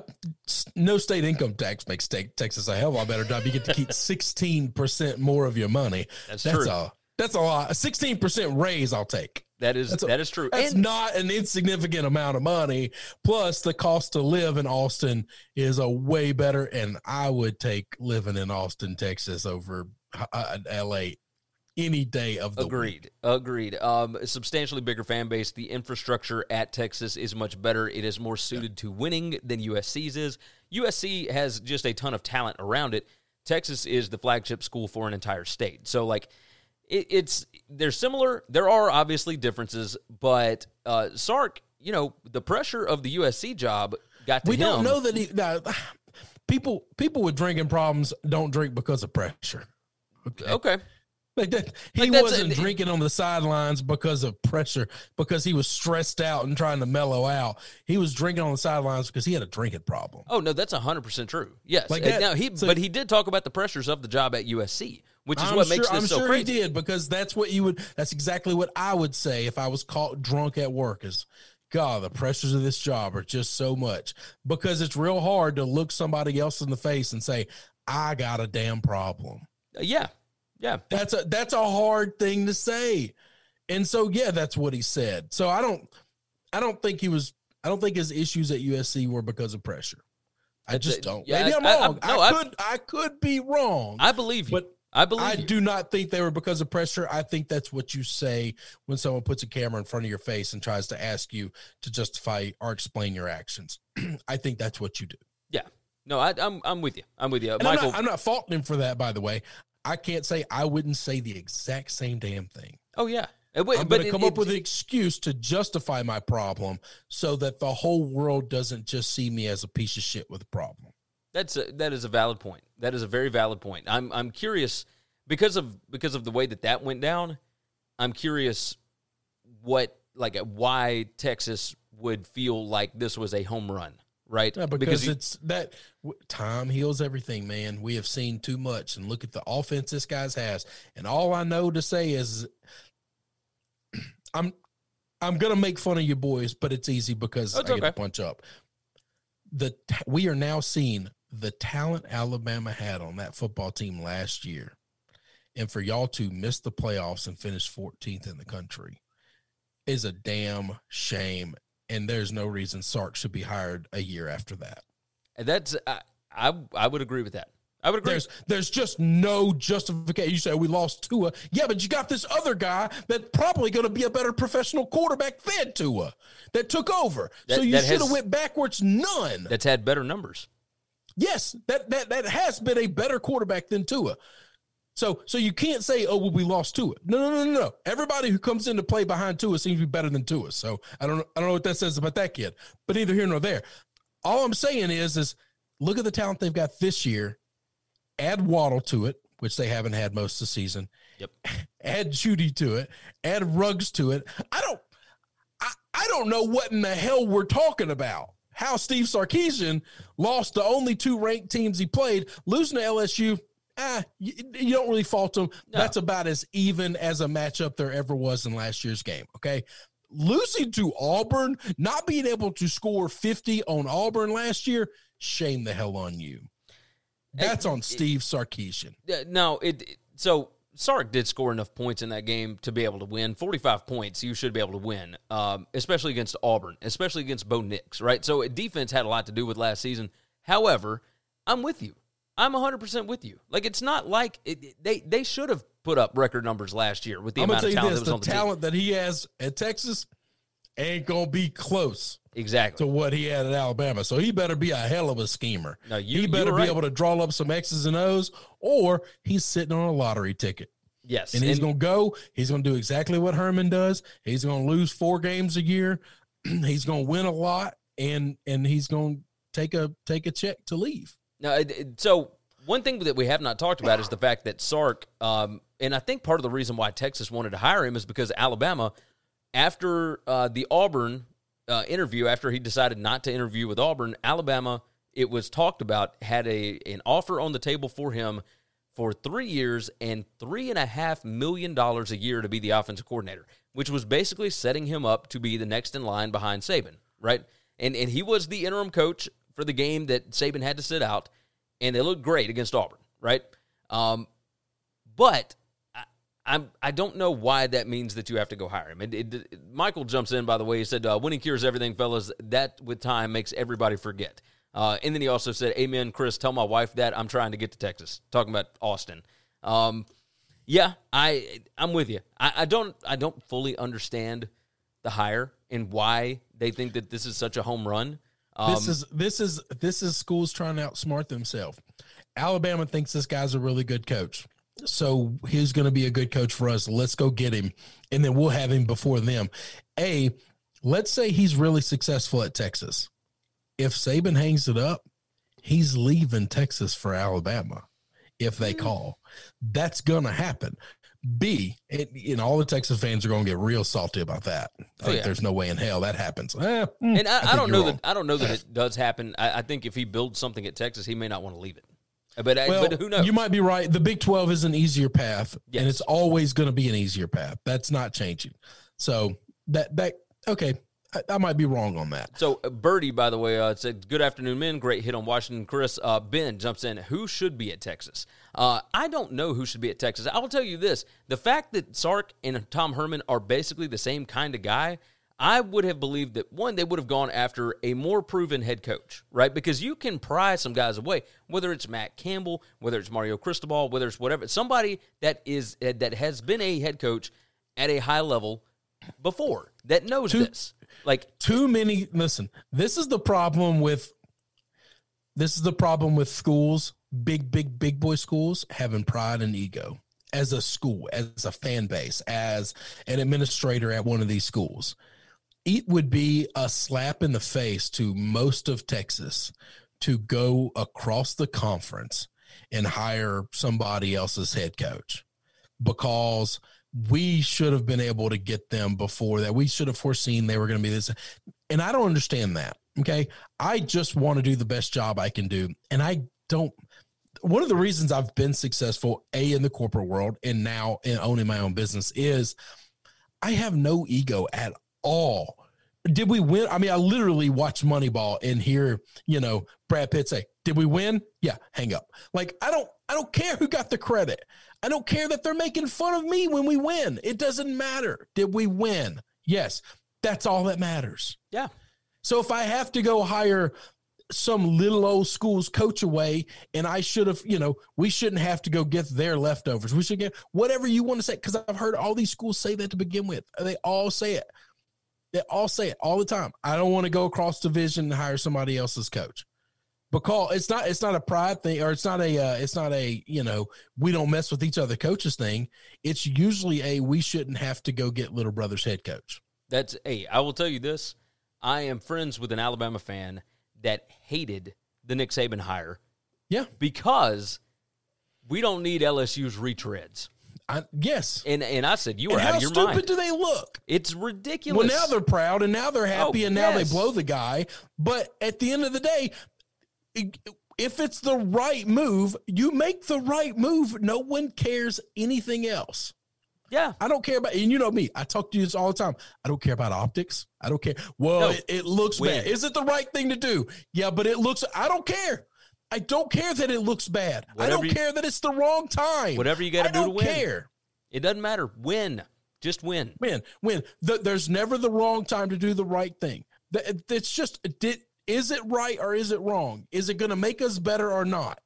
no state income tax makes te- Texas a hell of a lot better job. You get to keep sixteen percent more of your money. That's that's true. a that's a lot. A sixteen percent raise, I'll take. that is That's a- that is true. That's And- not an insignificant amount of money. Plus, the cost to live in Austin is a way better. And I would take living in Austin, Texas, over uh, L.A. any day of the week. Agreed. Agreed. Um, a substantially bigger fan base. The infrastructure at Texas is much better. It is more suited to winning than USC's is. USC has just a ton of talent around it. Texas is the flagship school for an entire state. So, like, it, it's they're similar. There are obviously differences, but uh, Sark, you know, the pressure of the USC job got to We him. don't know that he. People people with drinking problems don't drink because of pressure. Okay. Okay. Like that, he Like, wasn't drinking on the sidelines because of pressure, because he was stressed out and trying to mellow out. He was drinking on the sidelines because he had a drinking problem. Oh no, that's hundred percent true. Yes. Like that- now he, so- but he did talk about the pressures of the job at USC, which is I'm what sure, makes this I'm so sure crazy. he did because that's what you would. That's exactly what I would say if I was caught drunk at work. Is God, the pressures of this job are just so much because it's real hard to look somebody else in the face and say, I got a damn problem. Uh, yeah, yeah. That's a that's a hard thing to say. And so yeah, that's what he said. So I don't I don't think he was I don't think his issues at USC were because of pressure. I just it. don't. Yeah, Maybe I'm I- I- wrong. I, no, I- could I could be wrong. I believe you. but I believe I you. do not think they were because of pressure. I think that's what you say when someone puts a camera in front of your face and tries to ask you to justify or explain your actions. I think that's what you do. Yeah. No, I, I'm I'm with you. I'm with you, And Michael. I'm, not, I'm not faulting him for that, by the way. I can't say I wouldn't say the exact same damn thing. oh yeah. Wait, I'm going to come it- up with an excuse to justify my problem so that the whole world doesn't just see me as a piece of shit with a problem. That's a, that is a valid point. That is a very valid point. I'm I'm curious because of because of the way that that went down. I'm curious what like why Texas would feel like this was a home run, right? Yeah, because, you- it's that time heals everything, man. We have seen too much, and look at the offense this guy's has. And all I know to say is, I'm I'm gonna make fun of you boys, but it's easy because I get okay. to punch up. The we are now seeing the talent Alabama had on that football team last year, and for y'all to miss the playoffs and finish 14th in the country is a damn shame. And there's no reason Sark should be hired a year after that. that's I, I I would agree with that. I would agree. There's there's just no justification. You say we lost Tua, yeah, but you got this other guy that's probably going to be a better professional quarterback than Tua that took over. so you that should have went backwards none. that's had better numbers. Yes, that that that has been a better quarterback than Tua. So so you can't say, oh, well, we lost Tua. No, no, no, no, no. Everybody who comes in to play behind Tua seems to be better than Tua. So I don't I don't know what that says about that kid. But neither here nor there. All I'm saying is is look at the talent they've got this year. Add Waddle to it, which they haven't had most of the season. Yep. Add Jeudy to it. Add Ruggs to it. I don't I, I don't know what in the hell we're talking about. How Steve Sarkisian lost the only two ranked teams he played, losing to LSU. Ah, you, you don't really fault him. No. That's about as even as a matchup there ever was in last year's game. Okay. Losing to Auburn, not being able to score 50 on Auburn last year, shame the hell on you. That's on Steve Sarkisian. Uh, no, it, it- so Sark did score enough points in that game to be able to win. Forty five points, you should be able to win, um, especially against Auburn, especially against Bo Nix, right? So defense had a lot to do with last season. However, I'm with you. I'm 100 percent with you. Like it's not like it, they they should have put up record numbers last year with the I'm amount of talent this: that was the the talent that he has at Texas ain't gonna be close. Exactly. to what he had at Alabama. So he better be a hell of a schemer. No, you- he better you're be able to draw up some X's and O's, or he's sitting on a lottery ticket. yes, And he's going to go. He's going to do exactly what Herman does. He's going to lose four games a year. he's going to win a lot, and and he's going to take a take a check to leave. No, it- it- so one thing that we have not talked about is the fact that Sark, um, and I think part of the reason why Texas wanted to hire him is because Alabama, after uh, the Auburn uh, interview, after he decided not to interview with Auburn, Alabama, it was talked about, had a an offer on the table for him for three years and three and a half million dollars a year to be the offensive coordinator, which was basically setting him up to be the next in line behind Saban, right? And and he was the interim coach for the game that Saban had to sit out, and they looked great against Auburn, right? Um, but I, I'm I don't know why that means that you have to go hire him. And it, it- Michael jumps in by the way. He said, uh, "Winning cures everything, fellas. That with time makes everybody forget." Uh, and then he also said, "Amen, Chris. Tell my wife that I'm trying to get to Texas." Talking about Austin. Um, yeah, I I'm with you. I, I don't I don't fully understand the hire and why they think that this is such a home run. Um, this is this is this is schools trying to outsmart themselves. Alabama thinks this guy's a really good coach. So he's going to be a good coach for us. Let's go get him. And then we'll have him before them. A, let's say he's really successful at Texas. If Saban hangs it up, he's leaving Texas for Alabama if they call. That's going to happen. B, it, you know, all the Texas fans are going to get real salty about that. Oh, Like, yeah. There's no way in hell that happens. Eh, and I, I, think don't know wrong. that I don't know that it does happen. I, I think if he builds something at Texas, he may not want to leave it. But, Well, but who knows? You might be right. The Big 12 is an easier path, Yes. and it's always going to be an easier path. That's not changing. So that that okay. I, I might be wrong on that. So uh, Birdie, by the way, uh, said, "Good afternoon, men. Great hit on Washington." Chris uh, Ben jumps in. Who should be at Texas? Uh, I don't know who should be at Texas. I will tell you this: the fact that Sark and Tom Herman are basically the same kind of guy. I would have believed that one, they would have gone after a more proven head coach, right? Because you can pry some guys away, whether it's Matt Campbell, whether it's Mario Cristobal, whether it's whatever, somebody that is that has been a head coach at a high level before that knows Two- this. Like too many listen this is the problem with this is the problem with schools big big big boy schools having pride and ego as a school as a fan base as an administrator at one of these schools. It would be a slap in the face to most of texas to go across the conference and hire somebody else's head coach because we should have been able to get them before that. We should have foreseen they were going to be this. And I don't understand that. Okay. I just want to do the best job I can do. And I don't. One of the reasons I've been successful, A, in the corporate world and now in owning my own business is I have no ego at all. Did we win? I mean, I literally watch Moneyball and hear, you know, Brad Pitt say, Did we win? Yeah, hang up. Like, I don't I don't care who got the credit. I don't care that they're making fun of me when we win. It doesn't matter. Did we win? Yes. That's all that matters. yeah, So if I have to go hire some little old school's coach away and I should have, you know, we shouldn't have to go get their leftovers. We should get whatever you want to say. Cause I've heard all these schools say that to begin with. They all say it. They all say it all the time. I don't want to go across division and hire somebody else's coach. Because it's not it's not a pride thing or it's not a uh, it's not a you know we don't mess with each other coaches thing. It's usually a we shouldn't have to go get little brother's head coach. That's hey, I will tell you this. I am friends with an Alabama fan that hated the Nick Saban hire Yeah, because we don't need LSU's retreads. I, yes. And and I said you were out how of your stupid do they look? it's ridiculous. Well, now they're proud and now they're happy Oh, and now yes. they blow the guy. But at the end of the day, if it's the right move, you make the right move. No one cares anything else. yeah. I don't care about, and you know me, I talk to you this all the time. I don't care about optics. I don't care. Well, No. it, it looks Win. bad. Is it the right thing to do? Yeah, but it looks, I don't care. I don't care that it looks bad. I don't you- care that it's the wrong time. Whatever you gotta do to don't win. care. It doesn't matter. Win. Just win. Win, win. The, there's never the wrong time to do the right thing. That- It's just, did, is it right or is it wrong? Is it going to make us better or not?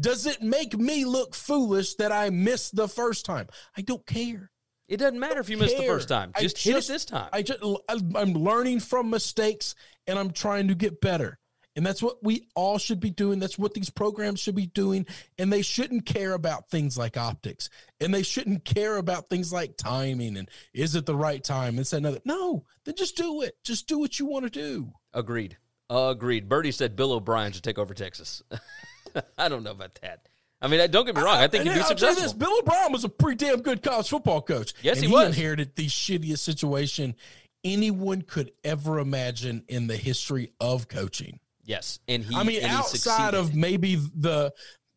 Does it make me look foolish that I missed the first time? I don't care. It doesn't matter if you missed the first time. I Just hit it this time. I just I'm learning from mistakes and I'm trying to get better. And that's what we all should be doing. That's what these programs should be doing. And they shouldn't care about things like optics. And they shouldn't care about things like timing and is it the right time? It's another. No, then just do it. Just do what you want to do. Agreed. Agreed. Birdie said Bill O'Brien should take over Texas. I don't know about that. I mean, don't get me wrong. I think And he'd be I'll successful. this: Bill O'Brien was a pretty damn good college football coach. Yes, and he he was. inherited the shittiest situation anyone could ever imagine in the history of coaching. Yes, and he. I mean, outside of maybe the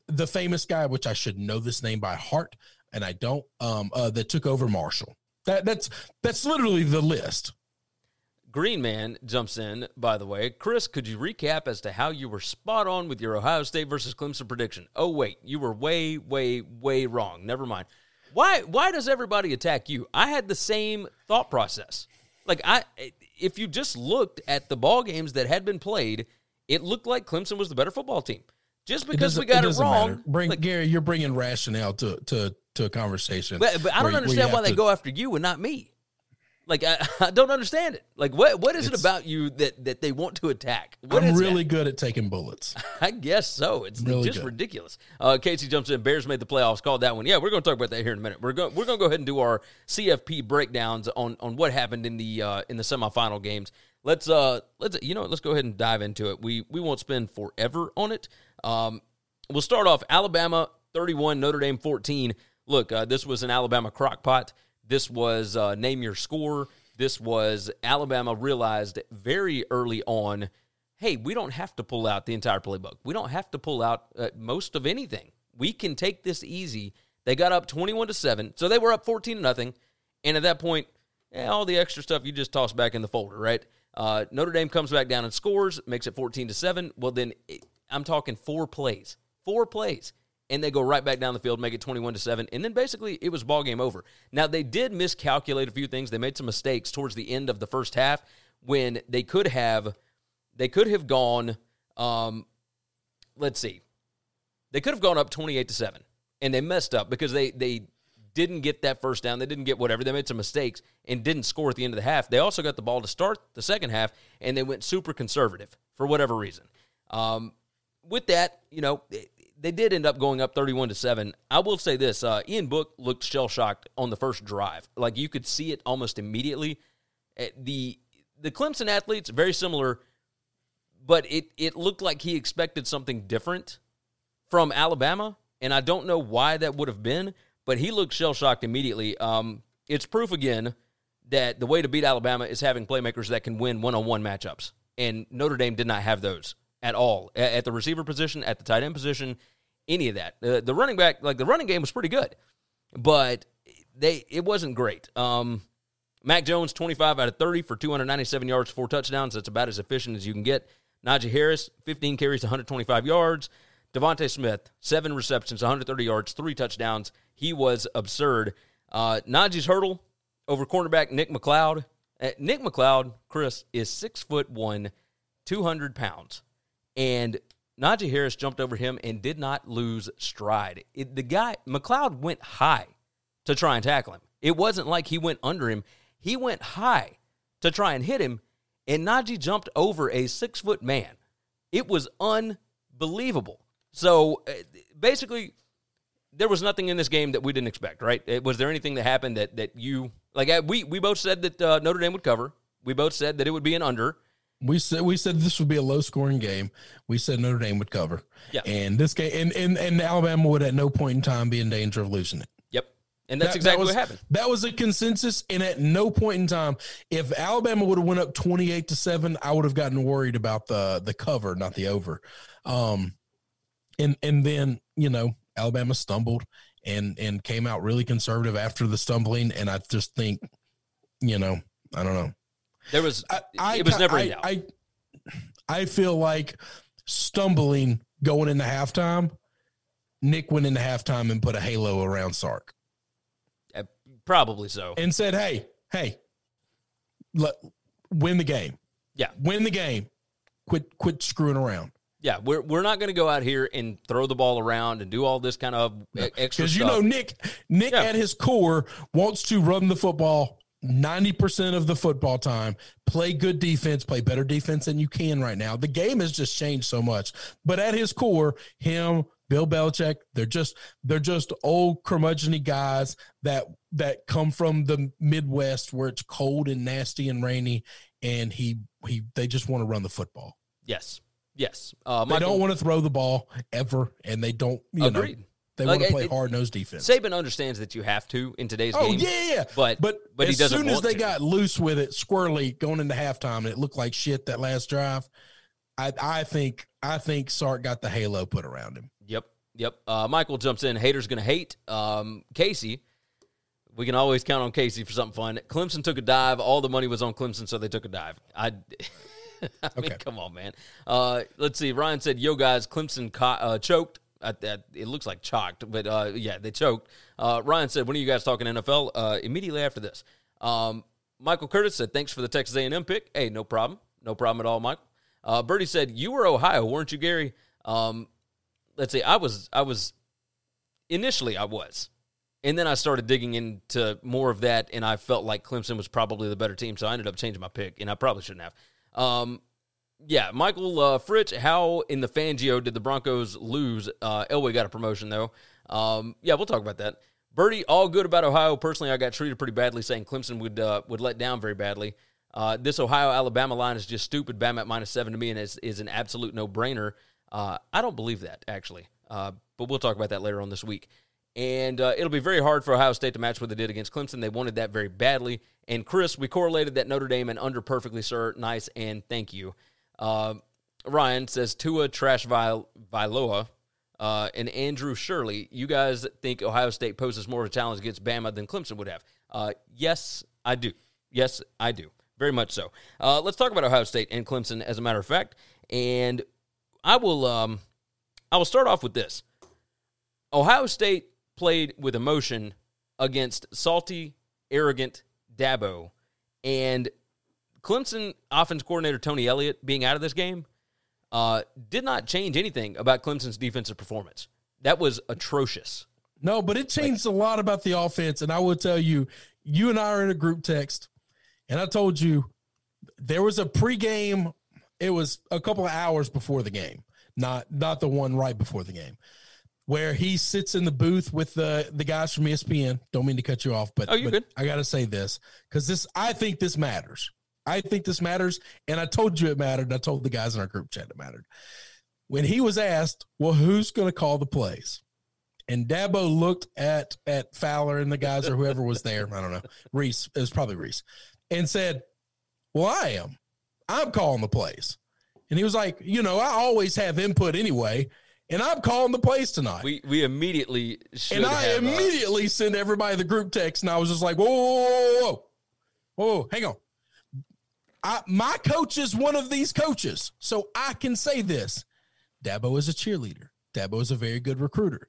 the famous guy, which I should know this name by heart, and I don't, um, uh, that took over Marshall. That that's that's literally the list. Green Man jumps in, by the way. Chris, could you recap as to how you were spot on with your Ohio State versus Clemson prediction? Oh, wait, you were way, way, way wrong. Never mind. Why why does everybody attack you? I had the same thought process. Like I if you just looked at the ball games that had been played, it looked like Clemson was the better football team. Just because we got it, doesn't wrong. matter. Bring like- Gary, you're bringing rationale to to to a conversation. but, but I don't understand why they go after you and not me. Like I, I don't understand it. Like what what is it about you that that they want to attack? What I'm really that? good at taking bullets. I guess so. It's Really just good. ridiculous. Uh, Casey jumps in. Bears made the playoffs. Called that one. Yeah, we're going to talk about that here in a minute. We're going we're going to go ahead and do our CFP breakdowns on on what happened in the uh, in the semifinal games. Let's uh let's you know let's go ahead and dive into it. We we won't spend forever on it. Um, we'll start off Alabama 31, Notre Dame 14. Look, uh, this was an Alabama crockpot. This was uh, name your score. This was Alabama realized very early on hey, we don't have to pull out the entire playbook. We don't have to pull out uh, most of anything. We can take this easy. They got up 21 to 7. So they were up 14 to nothing. And at that point, eh, all the extra stuff you just toss back in the folder, right? Uh, Notre Dame comes back down and scores, makes it 14 to 7. Well, then it, I'm talking four plays. Four plays. And they go right back down the field, make it 21 to 7. And then basically it was ball game over. Now, they did miscalculate a few things. They made some mistakes towards the end of the first half when they could have they could have gone um, let's see. They could have gone up 28 to 7 and they messed up because they they didn't get that first down. They didn't get whatever. They made some mistakes and didn't score at the end of the half. They also got the ball to start the second half, and they went super conservative for whatever reason. Um, with that, you know, they did end up going up 31 to 7. I will say this uh, Ian Book looked shell shocked on the first drive. Like you could see it almost immediately. Uh, the the Clemson athletes, very similar, but it, it looked like he expected something different from Alabama. And I don't know why that would have been, but he looked shell shocked immediately. Um, it's proof again that the way to beat Alabama is having playmakers that can win one on one matchups. And Notre Dame did not have those at all at the receiver position, at the tight end position, any of that. Uh, the running back, like the running game was pretty good, but they it wasn't great. Um, Mac Jones, 25 out of 30 for 297 yards, four touchdowns. That's about as efficient as you can get. Najee Harris, 15 carries, 125 yards. DeVonta Smith, seven receptions, 130 yards, three touchdowns. He was absurd. Uh, Najee's hurdle over cornerback Nick McCloud. Uh, Nick McCloud, Chris, is six foot one, 200 pounds. And Najee Harris jumped over him and did not lose stride. It, the guy, McCloud, went high to try and tackle him. It wasn't like he went under him, he went high to try and hit him. And Najee jumped over a six foot man. It was unbelievable. So uh, basically, there was nothing in this game that we didn't expect, right? Was there anything that happened that that you like? Uh, we we both said that uh, Notre Dame would cover. We both said that it would be an under. We said we said this would be a low scoring game. We said Notre Dame would cover. Yeah. And this game and, and and Alabama would at no point in time be in danger of losing it. Yep. And that's That- exactly that was, what happened. That was a consensus, and at no point in time, if Alabama would have went up twenty eight to seven, I would have gotten worried about the the cover, not the over. Um, and and then you know Alabama stumbled and and came out really conservative after the stumbling, and I just think, you know, I don't know. There was I, I it was never I. I, I feel like stumbling going into halftime. Nick went into halftime and put a halo around Sark Uh, probably so. and said, "Hey, hey, let win the game. Yeah. win the game. Quit, quit screwing around. Yeah, we're we're not going to go out here and throw the ball around and do all this kind of extra Because you know Nick, Nick Yeah. at his core wants to run the football ninety percent of the football time, play good defense, play better defense than you can right now. The game has just changed so much, but at his core, him, Bill Belichick, they're just they're just old curmudgeony guys that that come from the Midwest where it's cold and nasty and rainy, and he he they just want to run the football. yes, yes. Uh, They don't want to throw the ball ever, and they don't. You Agreed. Know, they Like, want to play hard nosed defense. Saban understands that you have to in today's Oh game. yeah, yeah, yeah. but- but but he as doesn't soon as they to. got loose with it, squirrely going into halftime, and it looked like shit that last drive. I I think I think Sark got the halo put around him. Yep, yep. Uh, Michael jumps in. Haters gonna hate. Um, Casey, we can always count on Casey for something fun. Clemson took a dive. All the money was on Clemson, so they took a dive. I, I mean, Okay. come on, man. Uh, let's see. Ryan said, "Yo, guys, Clemson co- uh, choked." At that, it looks like chalked, but uh, yeah, they choked. Uh, Ryan said, "When are you guys talking NFL?" Uh, immediately after this. Um, Michael Curtis said, "Thanks for the Texas A&M pick." Hey, no problem, no problem at all, Michael. Uh, Birdie said, "You were Ohio, weren't you, Gary?" Um, let's see. I was. I was initially. I was, and then I started digging into more of that, and I felt like Clemson was probably the better team, so I ended up changing my pick, and I probably shouldn't have. Um, yeah, Michael uh, Fritch, how in the Fangio did the Broncos lose? Uh, Elway got a promotion, though. Um, yeah, we'll talk about that. Birdie, all good about Ohio. Personally, I got treated pretty badly, saying Clemson would uh, would let down very badly. Uh, this Ohio Alabama line is just stupid. Bama at minus seven to me, and is, is an absolute no brainer. Uh, I don't believe that actually, uh, but we'll talk about that later on this week. And uh, it'll be very hard for Ohio State to match what they did against Clemson. They wanted that very badly. And Chris, we correlated that Notre Dame and under perfectly, sir. Nice and thank you. Uh, Ryan says Tua Trash Vil- Viloa uh, and Andrew Shirley. You guys think Ohio State poses more of a challenge against Bama than Clemson would have? Uh, yes, I do. Yes, I do. very much so. Uh, let's talk about Ohio State and Clemson, as a matter of fact. And I will, um, I will start off with this. Ohio State played with emotion against salty, arrogant Dabo, and Clemson offense coordinator Tony Elliott being out of this game uh, did not change anything about Clemson's defensive performance. That was atrocious. No, but it changed a lot about the offense. And I will tell you, you and I are in a group text, and I told you there was a pregame. It was a couple of hours before the game, not not the one right before the game, where he sits in the booth with the the guys from ESPN. Don't mean to cut you off, but Oh, but good. I got to say this because this I think this matters. I think this matters, and I told you it mattered. I told the guys in our group chat it mattered. When he was asked, "Well, who's going to call the plays?" and Dabo looked at at Fowler and the guys or whoever was there. I don't know. Reese. It was probably Reese, and said, "Well, I am. I'm calling the plays." And he was like, "You know, I always have input anyway, and I'm calling the plays tonight." We we immediately and I uh, immediately sent everybody the group text, and I was just like, "Whoa, whoa, whoa, whoa, whoa, whoa hang on." I, my coach is one of these coaches, so I can say this: Dabo is a cheerleader. Dabo is a very good recruiter.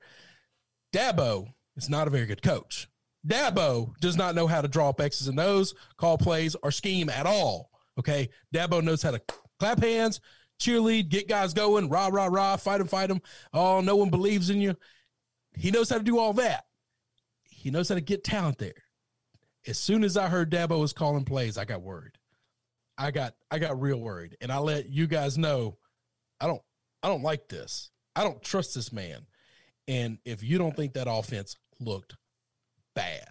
Dabo is not a very good coach. Dabo does not know how to draw up X's and O's, call plays, or scheme at all. Okay. Dabo knows how to clap hands, cheerlead, get guys going, rah, rah, rah, fight them, fight them. Oh, no one believes in you. He knows how to do all that. He knows how to get talent there. As soon as I heard Dabo was calling plays, I got worried. I got I got real worried. And I let you guys know I don't I don't like this. I don't trust this man. And if you don't think that offense looked bad,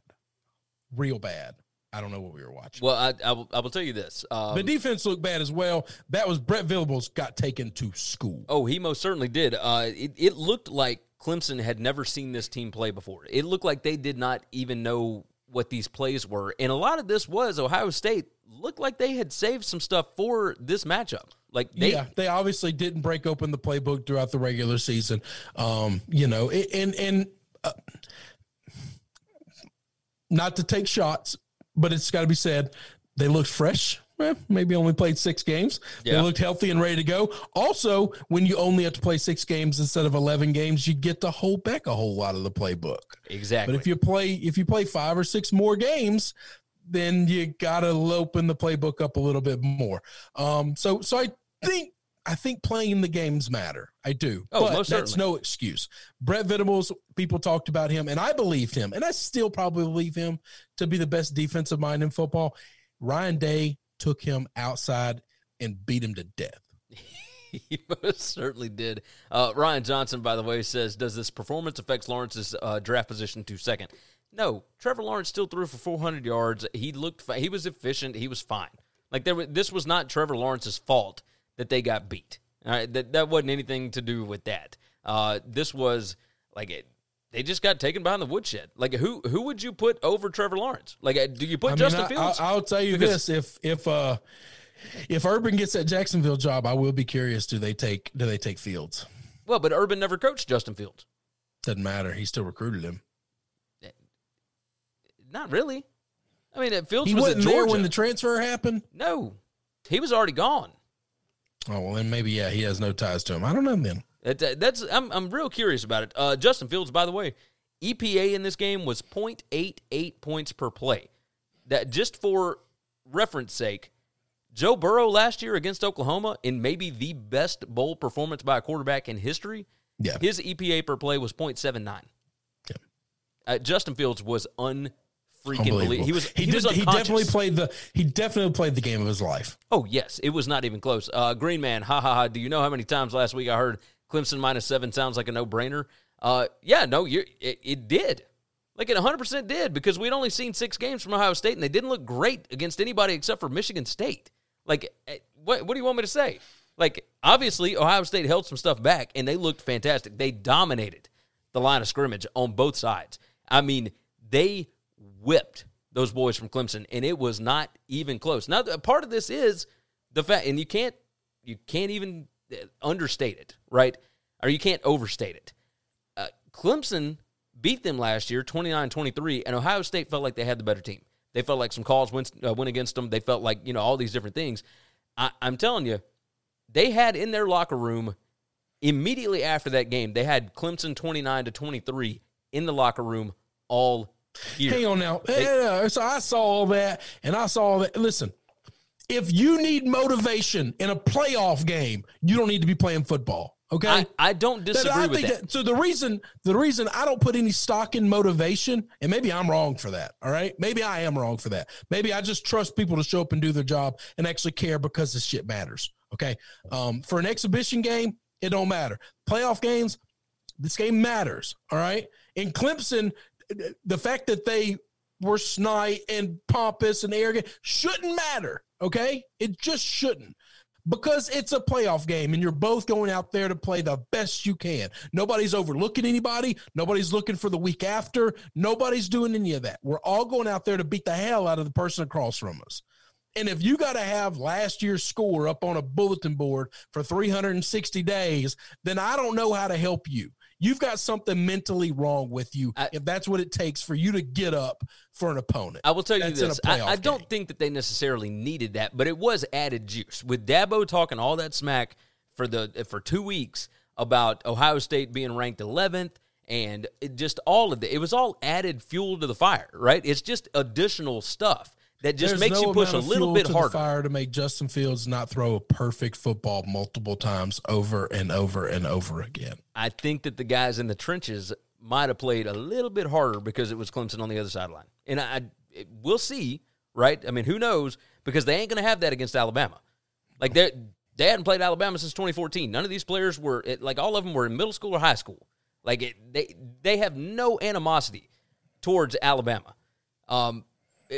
real bad, I don't know what we were watching. Well, I, I, will, I will tell you this. Um, the defense looked bad as well. That was Brent Venables got taken to school. Oh, he most certainly did. Uh, it, it looked like Clemson had never seen this team play before. It looked like they did not even know what these plays were. And a lot of this was Ohio State looked like they had saved some stuff for this matchup. Like they, yeah, they obviously didn't break open the playbook throughout the regular season. Um, you know, and and uh, not to take shots, but it's got to be said they looked fresh. Eh, maybe only played six games. They looked healthy and ready to go. Also, when you only have to play six games instead of eleven games, you get to hold back a whole lot of the playbook. exactly. But if you play if you play five or six more games, then you gotta open the playbook up a little bit more. Um, so so I think I think playing the games matter. I do. Oh, but that's certainly. no excuse. Brent Venables, people talked about him, and I believed him, and I still probably believe him to be the best defensive mind in football. Ryan Day took him outside and beat him to death. He most certainly did. Uh, Ryan Johnson, by the way, says, "Does this performance affect Lawrence's uh, draft position to second?" No, Trevor Lawrence still threw for 400 yards. He looked, he was efficient. He was fine. Like there, wa- this was not Trevor Lawrence's fault that they got beat. All right, that that wasn't anything to do with that. Uh, this was like it. They just got taken behind the woodshed. Like who who would you put over Trevor Lawrence? Like uh, do you put I mean, Justin I- Fields? I, will tell you Because- this: if if uh if Urban gets that Jacksonville job, I will be curious. Do they take do they take Fields? well, but Urban never coached Justin Fields. Doesn't matter. He still recruited him. Not really. I mean, Fields He was wasn't there when the transfer happened. No, he was already gone. Oh well, then maybe yeah, he has no ties to him. I don't know. Then That, that- that's I'm I'm real curious about it. Uh, Justin Fields, by the way, EPA in this game was 0.88 points per play. That just for reference sake, Joe Burrow last year against Oklahoma in maybe the best bowl performance by a quarterback in history. Yeah. his EPA per play was 0.79. Yeah. Uh, Justin Fields was unfreaking unbelievable. believable. He was he, he, did, was he definitely played the he definitely played the game of his life. Oh yes, it was not even close. Uh, Green Man, ha ha ha. Do you know how many times last week I heard Clemson minus seven sounds like a no brainer? Uh, yeah, no, you it, it did. Like it 100% did because we'd only seen six games from Ohio State and they didn't look great against anybody except for Michigan State. Like, eh, what, what do you want me to say? Like, obviously, Ohio State held some stuff back and they looked fantastic. They dominated the line of scrimmage on both sides. I mean, they whipped those boys from Clemson, and it was not even close. Now, part of this is the fact, and you can't you can't even understate it, right? Or you can't overstate it. Uh, Clemson beat them last year 29-23 and Ohio State felt like they had the better team. They felt like some calls went uh, went against them. They felt like you know all these different things. I, I'm telling you, they had in their locker room immediately after that game. They had Clemson twenty nine to twenty three in the locker room all year. Hang on now. They- Yeah, so I saw all that, and I saw all that. Listen, if you need motivation in a playoff game, you don't need to be playing football. Okay. I, I don't disagree I with think that. So the reason the reason I don't put any stock in motivation, and maybe I'm wrong for that. All right, maybe I am wrong for that. Maybe I just trust people to show up and do their job and actually care because this shit matters. Okay, um, for an exhibition game, it don't matter. Playoff games, this game matters. All right, in Clemson, the fact that they were snide and pompous and arrogant shouldn't matter. Okay, it just shouldn't because it's a playoff game and you're both going out there to play the best you can. Nobody's overlooking anybody. Nobody's looking for the week after. Nobody's doing any of that. We're all going out there to beat the hell out of the person across from us. And if you got to have last year's score up on a bulletin board for 360 days, then I don't know how to help you. You've got something mentally wrong with you I- if that's what it takes for you to get up for an opponent. I will tell you That's in a this. I, I don't game. think that they necessarily needed that, but it was added juice. With Dabo talking all that smack for the for two weeks about Ohio State being ranked 11th and it just all of it. It was all added fuel to the fire, right? It's just additional stuff that just There's makes no you push a little bit harder. fire to make Justin Fields not throw a perfect football multiple times over and over and over again. I think that the guys in the trenches might have played a little bit harder because it was Clemson on the other sideline. And I, I we'll see, right? I mean, who knows? Because they ain't going to have that against Alabama. Like they they hadn't played Alabama since 2014. None of these players were like all of them were in middle school or high school. Like it, they they have no animosity towards Alabama. Um,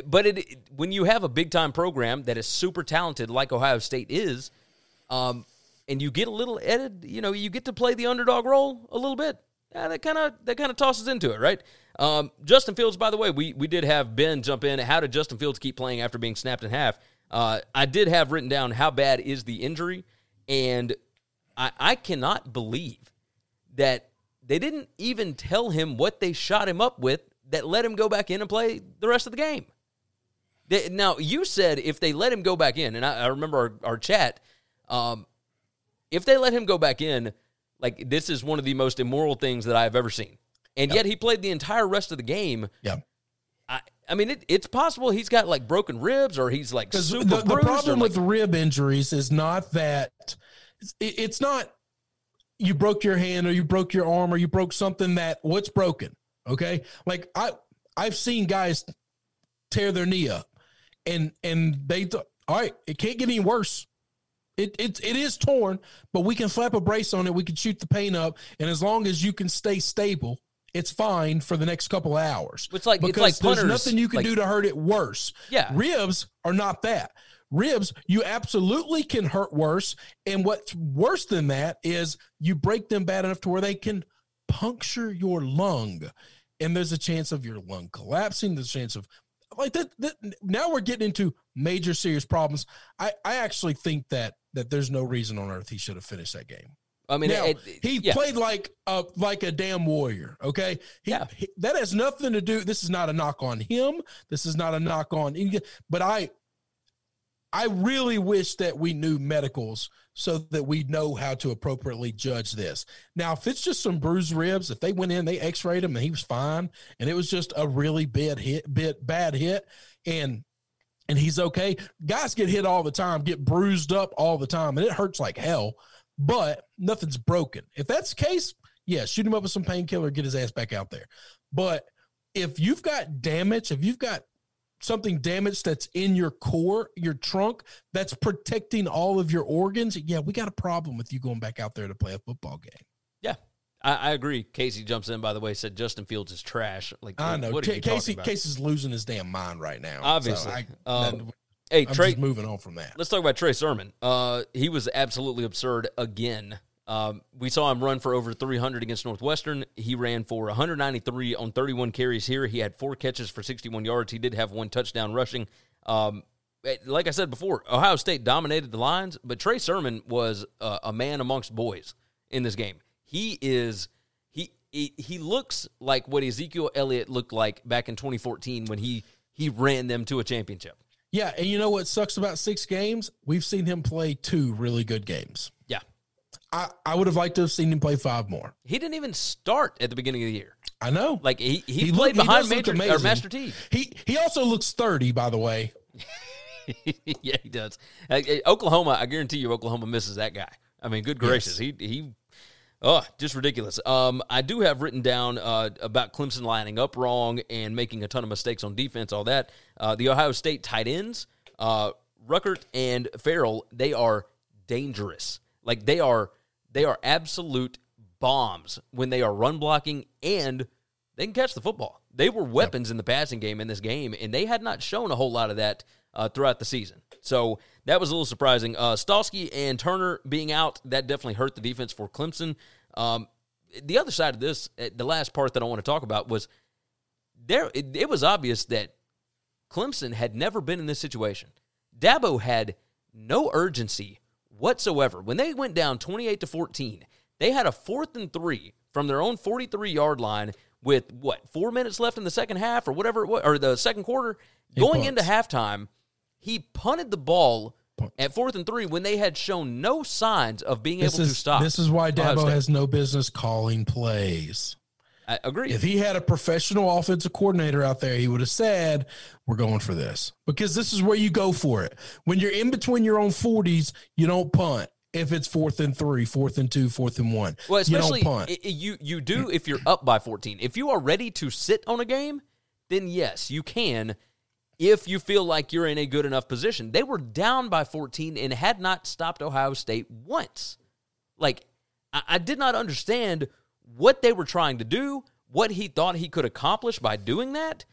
but it, when you have a big time program that is super talented like Ohio State is, um, and you get a little edit, you know, you get to play the underdog role a little bit. Yeah, that kind of that kind of tosses into it, right? Um, Justin Fields, by the way, we we did have Ben jump in. How did Justin Fields keep playing after being snapped in half? Uh, I did have written down how bad is the injury, and I, I cannot believe that they didn't even tell him what they shot him up with that let him go back in and play the rest of the game. They, now, you said if they let him go back in, and I, I remember our, our chat, um, if they let him go back in, like this is one of the most immoral things that I've ever seen. And yet he played the entire rest of the game. Yeah. I, I mean, it, it's possible he's got like broken ribs or he's like super the, the problem like- with rib injuries is not that it- it's not you broke your hand or you broke your arm or you broke something that what's broken. Okay, like I I've seen guys tear their knee up, and and they th- all right, it can't get any worse. It, it it is torn, but we can slap a brace on it. We can shoot the pain up, and as long as you can stay stable, it's fine for the next couple of hours. It's like- it's because like there's nothing you can like- do to hurt it worse. Yeah. ribs are not that. Ribs, you absolutely can hurt worse, and what's worse than that is you break them bad enough to where they can puncture your lung, and there's a chance of your lung collapsing. There's a chance of like that, that now we're getting into major serious problems i i actually think that that there's no reason on earth he should have finished that game I mean, now, it, it- he yeah. played like a like a damn warrior okay he, Yeah. he- that has nothing to do this is not a knock on him this is not a knock on but i i really wish that we knew medicals so that we know how to appropriately judge this now if it's just some bruised ribs if they went in they x-rayed him and he was fine and it was just a really bad hit bit bad hit and and he's okay. Guys get hit all the time, get bruised up all the time, and it hurts like hell, but nothing's broken. If that's the case, yeah, shoot him up with some painkiller, get his ass back out there. But if you've got damage, if you've got something damaged that's in your core, your trunk, that's protecting all of your organs, yeah, we got a problem with you going back out there to play a football game. yeah, I, I agree. Casey jumps in, by the way, said Justin Fields is trash. Like, I know What Casey? Casey's losing his damn mind right now. So Obviously. I, Um, that- Hey, I'm Trey, moving on from that. Let's talk about Trey Sermon. Uh, he was absolutely absurd again. Um, we saw him run for over 300 against Northwestern. He ran for 193 on 31 carries here. He had four catches for 61 yards. He did have one touchdown rushing. Um, eh, like I said before, Ohio State dominated the lines, but Trey Sermon was uh, a man amongst boys in this game. He is he he, he looks like what Ezekiel Elliott looked like back in 2014 when he he he ran them to a championship. Yeah, and you know what sucks about six games? We've seen him play two really good games. I, I would have liked to have seen him play five more. He didn't even start at the beginning of the year. I know. Like he, he, He played behind look Major or. Master T. He he also looks 30, by the way. yeah, he does. Uh, uh, Oklahoma, I guarantee you, Oklahoma misses that guy. I mean, good gracious, he he, oh, just ridiculous. Um, I do have written down uh, about Clemson lining up wrong and making a ton of mistakes on defense, all that. Uh, the Ohio State tight ends, uh, Ruckert and Farrell, they are dangerous. Like they are, they are absolute bombs when they are run blocking and they can catch the football. They were weapons in the passing game in this game, and they had not shown a whole lot of that uh, throughout the season. So that was a little surprising. Uh, Skalski and Turner being out, that definitely hurt the defense for Clemson. Um, the other side of this, uh, the last part that I want to talk about was there. It, it was obvious that Clemson had never been in this situation. Dabo had no urgency whatsoever. When they went down 28 to 14, they had a fourth and three from their own 43 yard line with what, four minutes left in the second half or whatever it was, or the second quarter. He Going punts. into halftime, he punted the ball at fourth and three when they had shown no signs of being This able is to stop. this is why Dabo has no business calling plays. I agree. If he had a professional offensive coordinator out there, he would have said, "We're going for this." Because this is where you go for it. When you're in between your own 40s, you don't punt. If it's fourth and three, fourth and two, fourth and one, Well, you especially don't punt. you you do if you're up by 14. If you are ready to sit on a game, then yes, you can. If you feel like you're in a good enough position, they were down by 14 and had not stopped Ohio State once. Like I, I did not understand what they were trying to do, what he thought he could accomplish by doing that.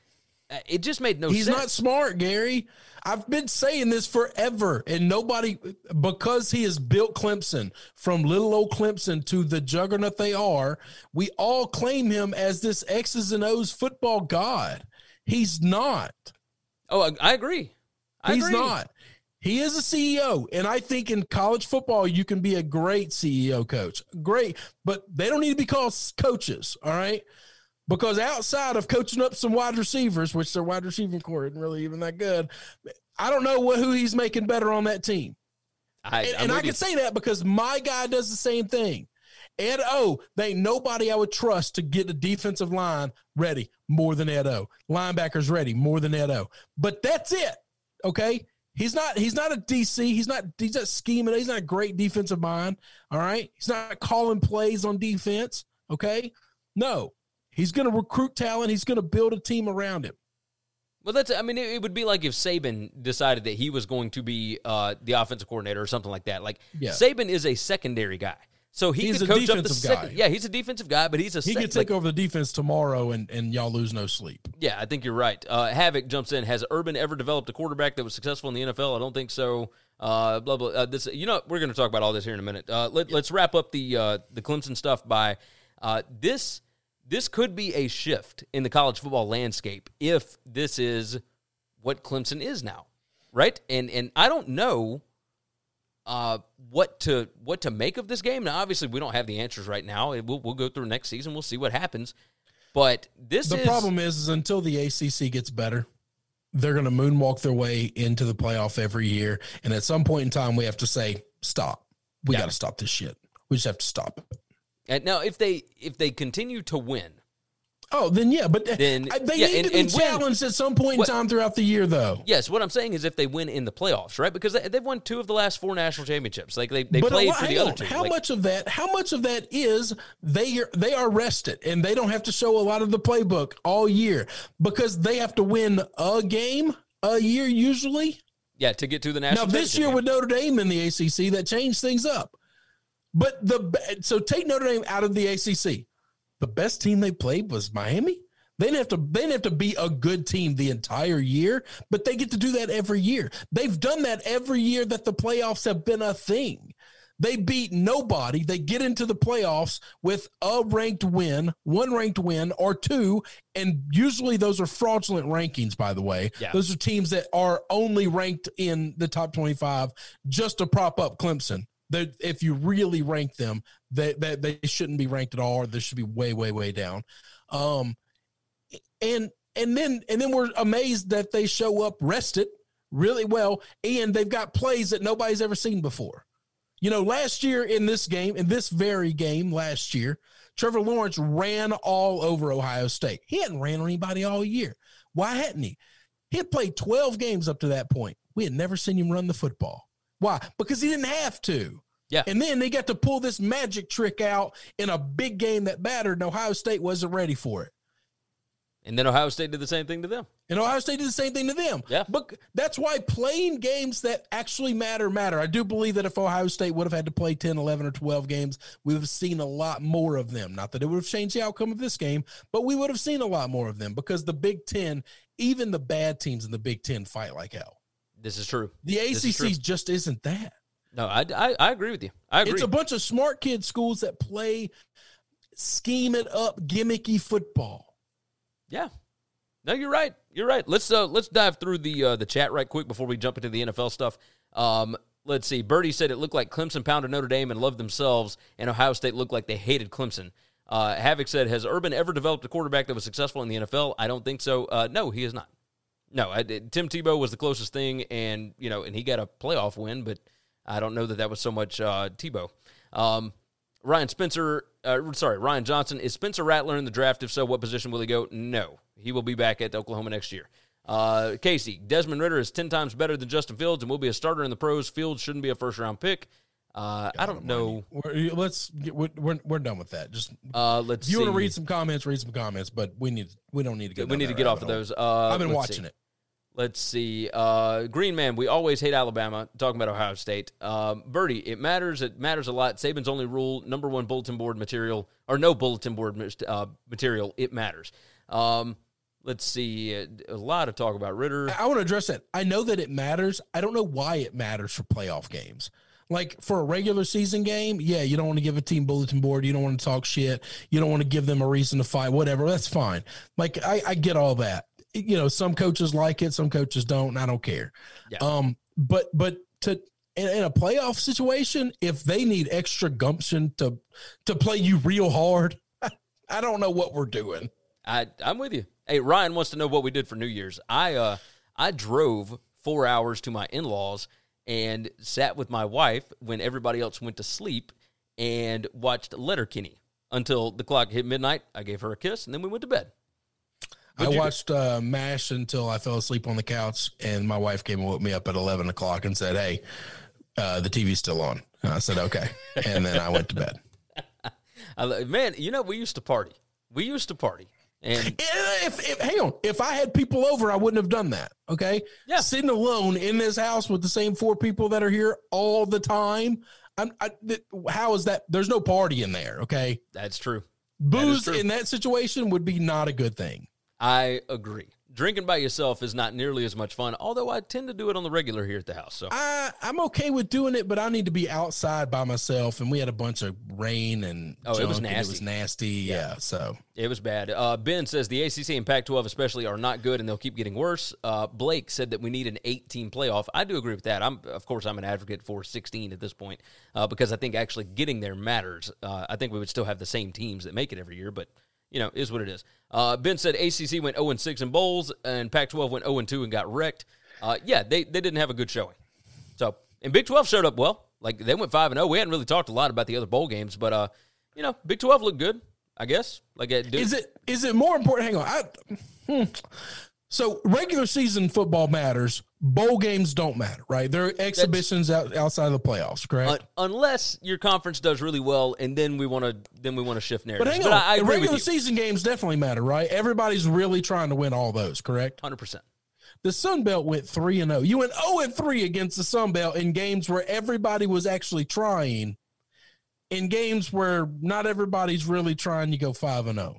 Uh, It just made no He's sense. He's not smart, Gary. I've been saying this forever, and nobody, because he has built Clemson from little old Clemson to the juggernaut they are, we all claim him as this X's and O's football god. He's not. oh, I, I agree. I He's agree. not. He is a CEO, and I think in college football you can be a great CEO coach. Great, but they don't need to be called coaches, all right? Because outside of coaching up some wide receivers, which their wide receiving core isn't really even that good, I don't know what who he's making better on that team. I, And, and I can say that because my guy does the same thing. Ed O, they ain't nobody I would trust to get the defensive line ready more than Ed O. Linebackers ready more than Ed O. But that's it. Okay. He's not he's not a DC. He's not he's not scheming. He's not a great defensive mind. All right. He's not calling plays on defense. Okay. No. He's gonna recruit talent. He's gonna build a team around him. Well, that's. I mean, it, it would be like if Saban decided that he was going to be uh, the offensive coordinator or something like that. Like Yeah. Saban is a secondary guy, so he He's could a coach up the defensive second. guy. Yeah, he's a defensive guy, but he's a He sec- could take over the defense tomorrow and, and y'all lose no sleep. Yeah, I think you're right. Uh, Havoc jumps in. Has Urban ever developed a quarterback that was successful in the NFL? I don't think so. Uh, blah blah. Uh, this, you know, we're going to talk about all this here in a minute. Uh, let, Let's wrap up the uh, the Clemson stuff by uh, this. This could be a shift in the college football landscape if this is what Clemson is now, right? And and I don't know uh, what to what to make of this game. Now, obviously, we don't have the answers right now. We'll we'll go through next season. We'll see what happens. But this The is problem is, is until the ACC gets better, they're going to moonwalk their way into the playoff every year. And at some point in time, we have to say, stop. We Yeah. got to stop this shit. We just have to stop. And now, if they if they continue to win, Oh, then yeah, but uh, Then- they yeah, need and- to be challenged at some point in What- time throughout the year, though. yes, what I'm saying is if they win in the playoffs, right? Because they, they've won two of the last four national championships. Like they, they but played lot- for the other two. How Like, much of that? How much of that is they are they are rested and they don't have to show a lot of the playbook all year because they have to win a game a year usually. Yeah, to get to the national. Now this year with Notre Dame in the ACC, that changed things up. But the so take Notre Dame out of the ACC. The best team they played was Miami. They didn't have to. They didn't have to be a good team the entire year, but they get to do that every year. They've done that every year that the playoffs have been a thing. They beat nobody. They get into the playoffs with a ranked win, one ranked win, or two. And usually those are fraudulent rankings, by the way. Yeah. Those are teams that are only ranked in the top 25 just to prop up Clemson. That if you really rank them, they, they, they shouldn't be ranked at all, or they should be way, way, way down. Um, and and then and then we're amazed that they show up rested really well, and they've got plays that nobody's ever seen before. You know, last year in this game, in this very game last year, Trevor Lawrence ran all over Ohio State. He hadn't ran on anybody all year. Why hadn't he? He had played 12 games up to that point. We had never seen him run the football. Why? Because he didn't have to. Yeah. And then they got to pull this magic trick out in a big game that mattered, and Ohio State wasn't ready for it. And then Ohio State did the same thing to them. And Ohio State did the same thing to them. Yeah. But that's why playing games that actually matter matter. I do believe that if Ohio State would have had to play 10, 11, or 12 games, we would have seen a lot more of them. Not that it would have changed the outcome of this game, but we would have seen a lot more of them because the Big Ten, even the bad teams in the Big Ten, fight like hell. This is true. The is true. ACC just isn't that. No, I, I, I agree with you. I agree. It's a bunch of smart kid schools that play scheme it up, gimmicky football. Yeah. No, you're right. You're right. Let's uh let's dive through the uh, the chat right quick before we jump into the NFL stuff. Um, let's see. Birdie said it looked like Clemson pounded Notre Dame and loved themselves, and Ohio State looked like they hated Clemson. Uh, Havoc said, "Has Urban ever developed a quarterback that was successful in the NFL?" I don't think so. Uh, no, he has not. No, I, Tim Tebow was the closest thing, and you know, and he got a playoff win, but I don't know that that was so much uh, Tebow. Um, Ryan Spencer, uh, sorry, Ryan Johnson. Is Spencer Rattler in the draft? If so, what position will he go? No, he will be back at Oklahoma next year. Uh, Casey, Desmond Ridder is 10 times better than Justin Fields and will be a starter in the pros. Fields shouldn't be a first round pick. Uh, I don't know. We're, let's get, we're, we're, we're done with that. Just Uh, let's if you want to read some comments, read some comments, but we need we don't need to go. We need to get off of those. Uh, I've been watching see. it. Let's see. Uh, Green Man, we always hate Alabama. Talking about Ohio State. Um, Birdie, it matters. It matters a lot. Saban's only rule, number one bulletin board material, or no bulletin board uh, material, it matters. Um, let's see. A, a lot of talk about Ridder. I want to address that. I know that it matters. I don't know why it matters for playoff games. Like for a regular season game, yeah, you don't want to give a team bulletin board. You don't want to talk shit. You don't want to give them a reason to fight. Whatever. That's fine. Like I, I get all that. You know, some coaches like it, some coaches don't. And I don't care. Yeah. Um, but but to in, in a playoff situation, if they need extra gumption to to play you real hard, I don't know what we're doing. I, I'm with you. Hey, Ryan wants to know what we did for New Year's. I uh, I drove four hours to my in laws and sat with my wife when everybody else went to sleep and watched Letterkenny until the clock hit midnight. I gave her a kiss and then we went to bed. I watched uh, MASH until I fell asleep on the couch, and my wife came and woke me up at 11 o'clock and said, Hey, uh, the TV's still on. And I said, Okay. And then I went to bed. I, man, you know we used to party. We used to party, and If, if, hang on, if I had people over, I wouldn't have done that. Okay. Yeah. Sitting alone in this house with the same four people that are here all the time. I'm, I, th- how is that? There's no party in there. Okay. that's true. Booze true. in that situation would be not a good thing. I agree. Drinking by yourself is not nearly as much fun, although I tend to do it on the regular here at the house. So I, I'm okay with doing it, but I need to be outside by myself. And we had a bunch of rain and Oh, it was junk, and It was nasty. nasty. Yeah. So It was bad. Uh, ben says the ACC and Pac 12 especially are not good and they'll keep getting worse. Uh, Blake said that we need an 18 playoff. I do agree with that. I'm, of course, I'm an advocate for 16 at this point uh, because I think actually getting there matters. Uh, I think we would still have the same teams that make it every year, but you know, is what it is. Uh, ben said ACC went 0 6 in bowls and Pac 12 went 0 2 and got wrecked. Uh, yeah, they, they didn't have a good showing. So, and Big 12 showed up well. Like they went 5 and 0. We hadn't really talked a lot about the other bowl games, but uh, you know, Big 12 looked good, I guess. Like it is it is it more important? Hang on. I, hmm. So regular season football matters. Bowl games don't matter, right? They're exhibitions out, outside of the playoffs, correct? Un- unless your conference does really well, and then we want to then we want to shift narrative. but hang on, I, I agree regular season games definitely matter, right? Everybody's really trying to win all those, correct? hundred percent. The Sun Belt went three and zero. You went zero and three against the Sun Belt in games where everybody was actually trying. In games where not everybody's really trying, you go five and zero.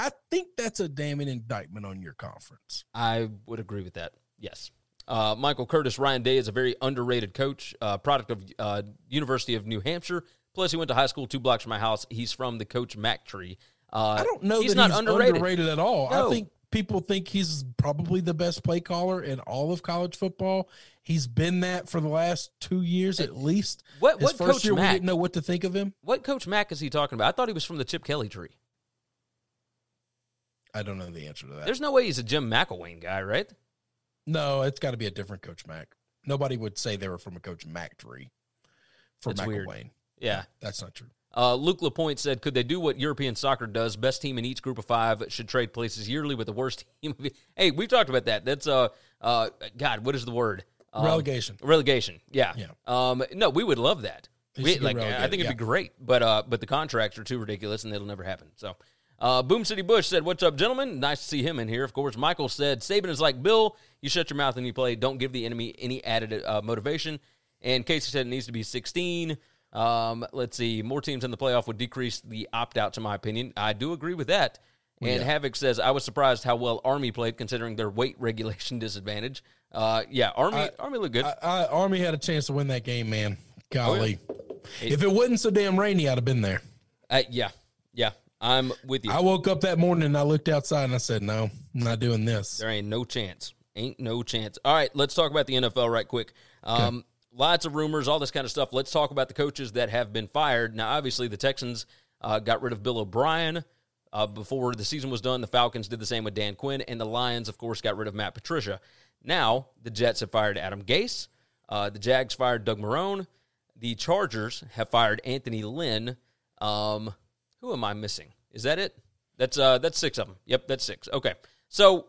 I think that's a damning indictment on your conference. I would agree with that. Yes. Uh, Michael Curtis Ryan Day is a very underrated coach, uh, product of uh, University of New Hampshire. Plus, he went to high school two blocks from my house. He's from the Coach Mack tree. Uh, I don't know he's that not he's underrated. underrated. at all. No. I think people think he's probably the best play caller in all of college football. He's been that for the last two years at least. what- His what first Coach year we didn't know what to think of him. What Coach Mack is he talking about? I thought he was from the Chip Kelly tree. I don't know the answer to that. There's no way he's a Jim McElwain guy, right? no, it's got to be a different Coach Mac. Nobody would say they were from a Coach Mac tree for weird. McElwain. Yeah. That's not true. Uh, Luke Lapointe said, "Could they do what European soccer does? Best team in each group of five should trade places yearly with the worst team." hey, we've talked about that. That's uh, uh, God, what is the word? Um, Relegation. Relegation. Yeah. Yeah. Um, no, we would love that. We, like, I think it'd be great, but uh, but the contracts are too ridiculous, and it'll never happen. So, uh, Boom City Bush said, "What's up, gentlemen? Nice to see him in here." Of course, Michael said, "Saban is like Bill. You shut your mouth and you play. Don't give the enemy any added uh, motivation." And Casey said it needs to be 16. Um, let's see, more teams in the playoff would decrease the opt outs, in my opinion. I do agree with that. And Havoc says, I was surprised how well Army played considering their weight regulation disadvantage. Uh, yeah, Army I- Army looked good. I, I, Army had a chance to win that game, man. Golly. It- if it wasn't so damn rainy, I'd have been there. Uh, yeah, yeah, I'm with you. I woke up that morning and I looked outside and I said, no, I'm not doing this. There ain't no chance. Ain't no chance. All right, let's talk about the NFL right quick. Um, Lots of rumors, all this kind of stuff. Let's talk about the coaches that have been fired. Now, obviously, the Texans uh, got rid of Bill O'Brien uh, before the season was done. The Falcons did the same with Dan Quinn, and the Lions, of course, got rid of Matt Patricia. Now, the Jets have fired Adam Gase. Uh, the Jags fired Doug Marrone. The Chargers have fired Anthony Lynn. Um, who am I missing? Is that it? That's uh, that's six of them. Yep, that's six. Okay, so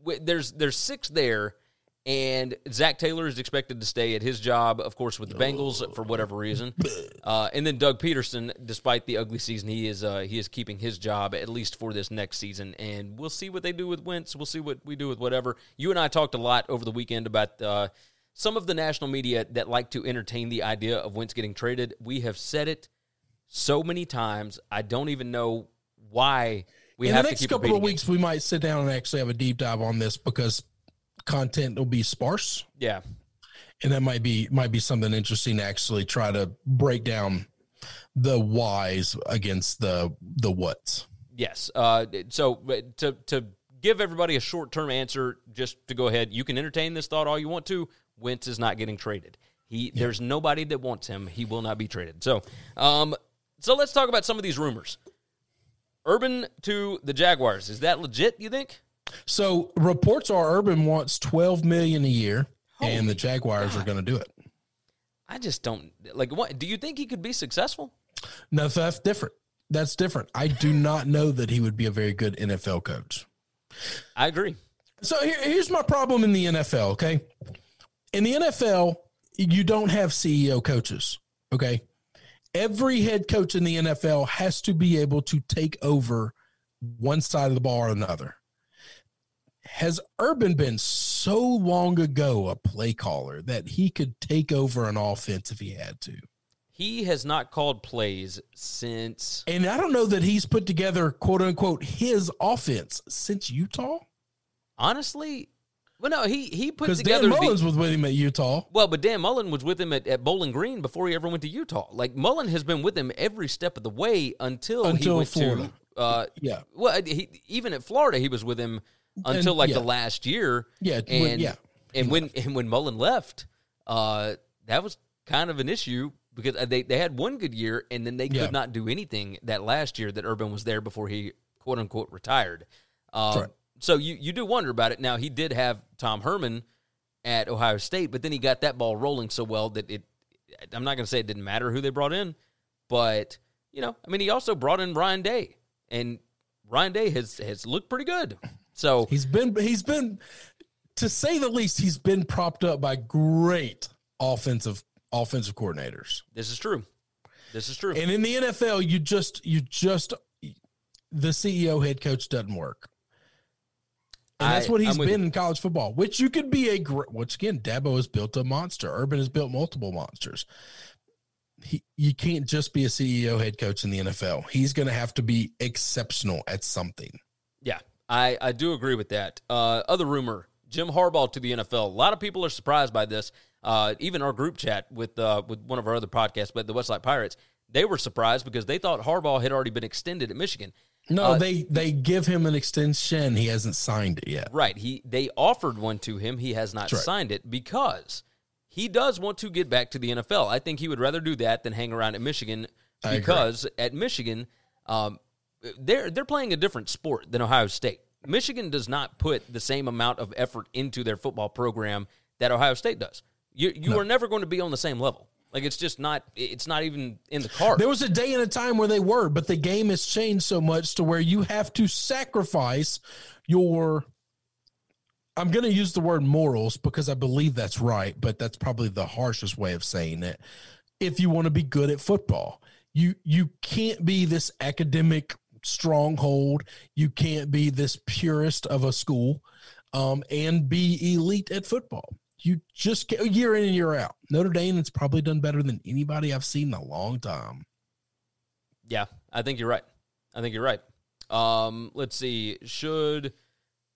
w- there's there's six there, and Zac Taylor is expected to stay at his job, of course, with the Bengals for whatever reason. Uh, and then Doug Pederson, despite the ugly season, he is uh, he is keeping his job at least for this next season. And we'll see what they do with Wentz. We'll see what we do with whatever. You and I talked a lot over the weekend about. Uh, some of the national media that like to entertain the idea of Wentz getting traded, we have said it so many times. I don't even know why we In have the to next keep couple of weeks, we might sit down and actually have a deep dive on this because content will be sparse. Yeah, and that might be might be something interesting to actually try to break down the whys against the the whats. Yes. Uh, so to to give everybody a short term answer, just to go ahead, you can entertain this thought all you want to. Wentz is not getting traded. He there's nobody that wants him. He will not be traded. So, um, so let's talk about some of these rumors. Urban to the Jaguars is that legit? You think? So reports are Urban wants twelve million a year, and the Jaguars are going to do it. I just don't like. What do you think he could be successful? No, that's different. That's different. I do not know that he would be a very good NFL coach. I agree. So here, here's my problem in the NFL. Okay, in the NFL, you don't have CEO coaches. Okay, every head coach in the NFL has to be able to take over one side of the ball or another. Has Urban been so long ago a play caller that he could take over an offense if he had to? He has not called plays since. And I don't know that he's put together quote unquote his offense since Utah. Honestly, well, no, he he put Because together Dan the- Mullins was with him at Utah. Well, but Dan Mullen was with him at, at Bowling Green before he ever went to Utah. Like Mullen has been with him every step of the way until, he Until went Florida. to. Uh, Yeah. Well, he, even at Florida, he was with him until like yeah. the last year. Yeah, when- and yeah, and when and when Mullen left, uh, that was kind of an issue because uh, they they had one good year and then they could Yeah. not do anything that last year that Urban was there before he quote unquote retired. Um, right. So you you do wonder about it. Now he did have Tom Herman at Ohio State, but then he got that ball rolling so well that it. I'm not going to say it didn't matter who they brought in, but you know, I mean, he also brought in Ryan Day, and Ryan Day has has looked pretty good. So He's been he's been to say the least, he's been propped up by great offensive offensive coordinators. this is true. This is true. And in the NFL, you just you just the CEO head coach doesn't work. And that's what he's I'm with been you. in college football, which you could be a great, once again, Dabo has built a monster. Urban has built multiple monsters. He, you can't just be a CEO head coach in the NFL. He's going to have to be exceptional at something. Yeah, I, I do agree with that. Uh, other rumor: Jim Harbaugh to the NFL. A lot of people are surprised by this. Uh, even our group chat with uh, with one of our other podcasts, but the Westside Pirates, they were surprised because they thought Harbaugh had already been extended at Michigan. No, Uh, they they give him an extension. He hasn't signed it yet. Right. He they offered one to him. He has not right. signed it because he does want to get back to the NFL. I think he would rather do that than hang around at Michigan because at Michigan, um, they're they're playing a different sport than Ohio State. Michigan does not put the same amount of effort into their football program that Ohio State does. You you No. are never going to be on the same level. Like it's just not it's not even in the card. There was a day and a time where they were, but the game has changed so much to where you have to sacrifice your. I'm going to use the word morals because I believe that's right, but that's probably the harshest way of saying it. If you want to be good at football, you you can't be this academic stronghold. You can't be this purist of a school, um, and be elite at football. You just get year in and year out. Notre Dame has probably done better than anybody I've seen in a long time. Yeah, I think you're right. I think you're right. Um, let's see. Should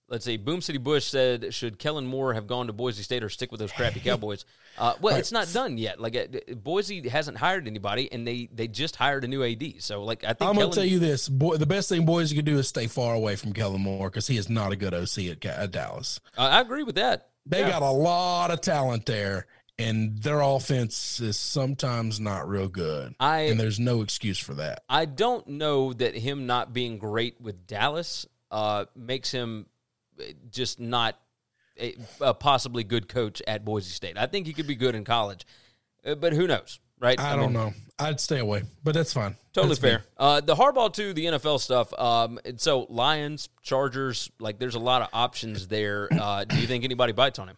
let's see. Boom City Bush said, should Kellen Moore have gone to Boise State or stick with those crappy Cowboys? Uh, well, it's not done yet. Like uh, Boise hasn't hired anybody, and they they just hired a new AD. So like I think I'm Kellen, gonna tell you this: boy, the best thing Boise could do is stay far away from Kellen Moore because he is not a good OC at, at Dallas. Uh, I agree with that. They Yeah. got a lot of talent there, and their offense is sometimes not real good. I- and there's no excuse for that. I don't know that him not being great with Dallas uh, makes him just not a, a possibly good coach at Boise State. I think he could be good in college, uh, but who knows, right? I, don't mean, know. I'd stay away, but that's fine. Totally That's fair. Uh, the Harbaugh to the NFL stuff. Um, so Lions, Chargers, like there's a lot of options there. Uh, do you think anybody bites on him?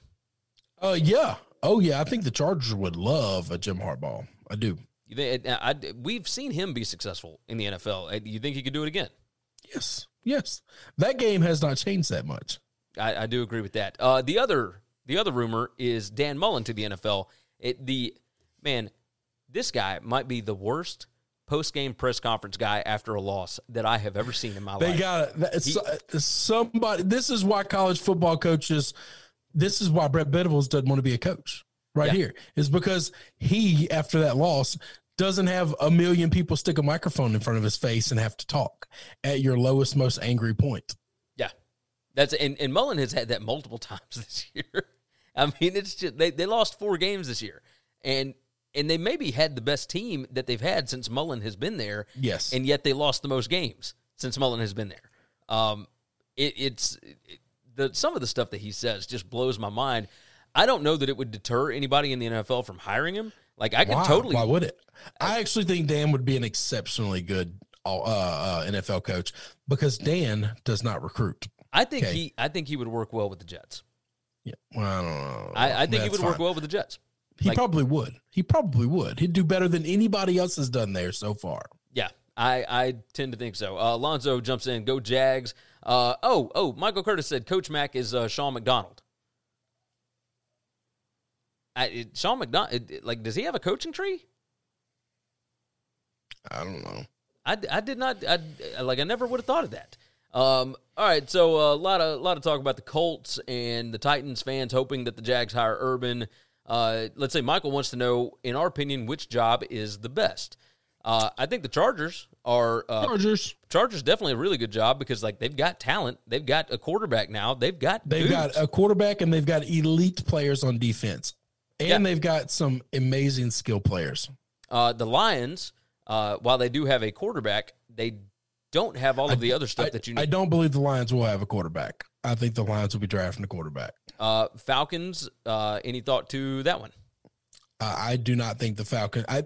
Uh, yeah. Oh, yeah. I think the Chargers would love a Jim Harbaugh. I do. You think, I, I- we've seen him be successful in the NFL. Uh, You think he could do it again? Yes. Yes. That game has not changed that much. I, I do agree with that. Uh, the other the other rumor is Dan Mullen to the NFL. It, the man, this guy might be the worst post game press conference guy after a loss that I have ever seen in my They life. They got it. That- He- so- somebody. This is why college football coaches. This is why Brent Venables doesn't want to be a coach. Right Yeah. here is because he, after that loss, doesn't have a million people stick a microphone in front of his face and have to talk at your lowest, most angry point. Yeah, that's and, and Mullen has had that multiple times this year. I mean, it's just they, they lost four games this year, and and they maybe had the best team that they've had since Mullen has been there. Yes. and yet they lost the most games since Mullen has been there. Um, it, it's it, the some of the stuff that he says just blows my mind. I don't know that it would deter anybody in the NFL from hiring him. Like I could totally Why would it? I actually think Dan would be an exceptionally good uh, uh, NFL coach because Dan does not recruit. I think Okay. he I think he would work well with the Jets. Yeah. Well, I don't know. I, I think he That's would work well with the Jets. He like- probably would. He probably would. He'd do better than anybody else has done there so far. Yeah, I, I tend to think so. Uh, Alonzo jumps in. Go Jags. Uh, oh, oh, Michael Curtis said Coach Mack is uh, Sean McDonnell. I, it, Sean McDonnell, like, does he have a coaching tree? I don't know. I, I did not, I, like, I never would have thought of that. Um, all right, so uh, a lot of a lot of talk about the Colts and the Titans fans hoping that the Jags hire Urban. Uh, let's say Michael wants to know, in our opinion, which job is the best. Uh, I think the Chargers are uh, Chargers. Chargers definitely a really good job because like they've got talent, they've got a quarterback now, they've got They've dudes. got a quarterback and they've got elite players on defense. And Yeah. they've got some amazing skill players. uh, the Lions. Uh, while they do have a quarterback, they don't have all of the other stuff I, that you need. I don't believe the Lions will have a quarterback. I think the Lions will be drafting a quarterback. Uh, Falcons. Uh, any thought to that one? Uh, I do not think the Falcons. I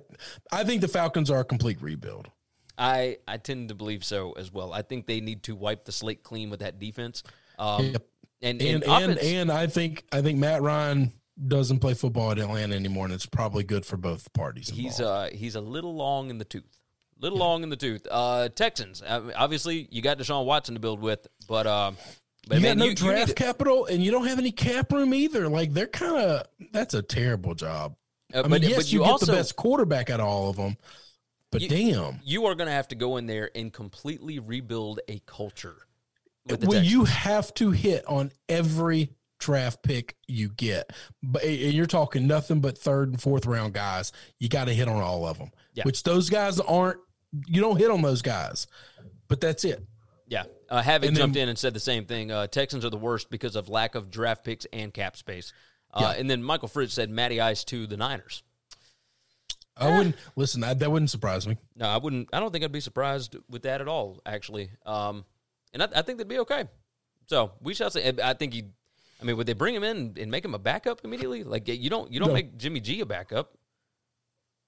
I think the Falcons are a complete rebuild. I I tend to believe so as well. I think they need to wipe the slate clean with that defense. Um, Yep. And And and, and, and I think I think Matt Ryan doesn't play football at Atlanta anymore, and it's probably good for both parties. he's involved. uh he's a little long in the tooth. Little long in the tooth. Uh, Texans. Obviously, you got Deshaun Watson to build with, but but you man, got no you, you draft to- capital, and you don't have any cap room either. Like they're kind of that's a terrible job. uh, I but, mean, yes, but you, you, get also the best quarterback out of all of them, but You- damn, you are going to have to go in there and completely rebuild a culture. Well, you have to hit on every draft pick you get, but and you're talking nothing but third and fourth round guys. You got to hit on all of them, Yeah. which those guys aren't. You don't hit on those guys, but that's it. Yeah. Uh, Havoc And then- jumped in and said the same thing. Uh, Texans are the worst because of lack of draft picks and cap space. Uh, Yeah. And then Michael Fritz said Matty Ice to the Niners. I wouldn't listen. That, that wouldn't surprise me. No, I wouldn't. I don't think I'd be surprised with that at all. Actually, um, and I, I think they'd be okay. So we shall see. I think he. I mean, would they bring him in and make him a backup immediately? Like you don't you don't No. make Jimmy G a backup.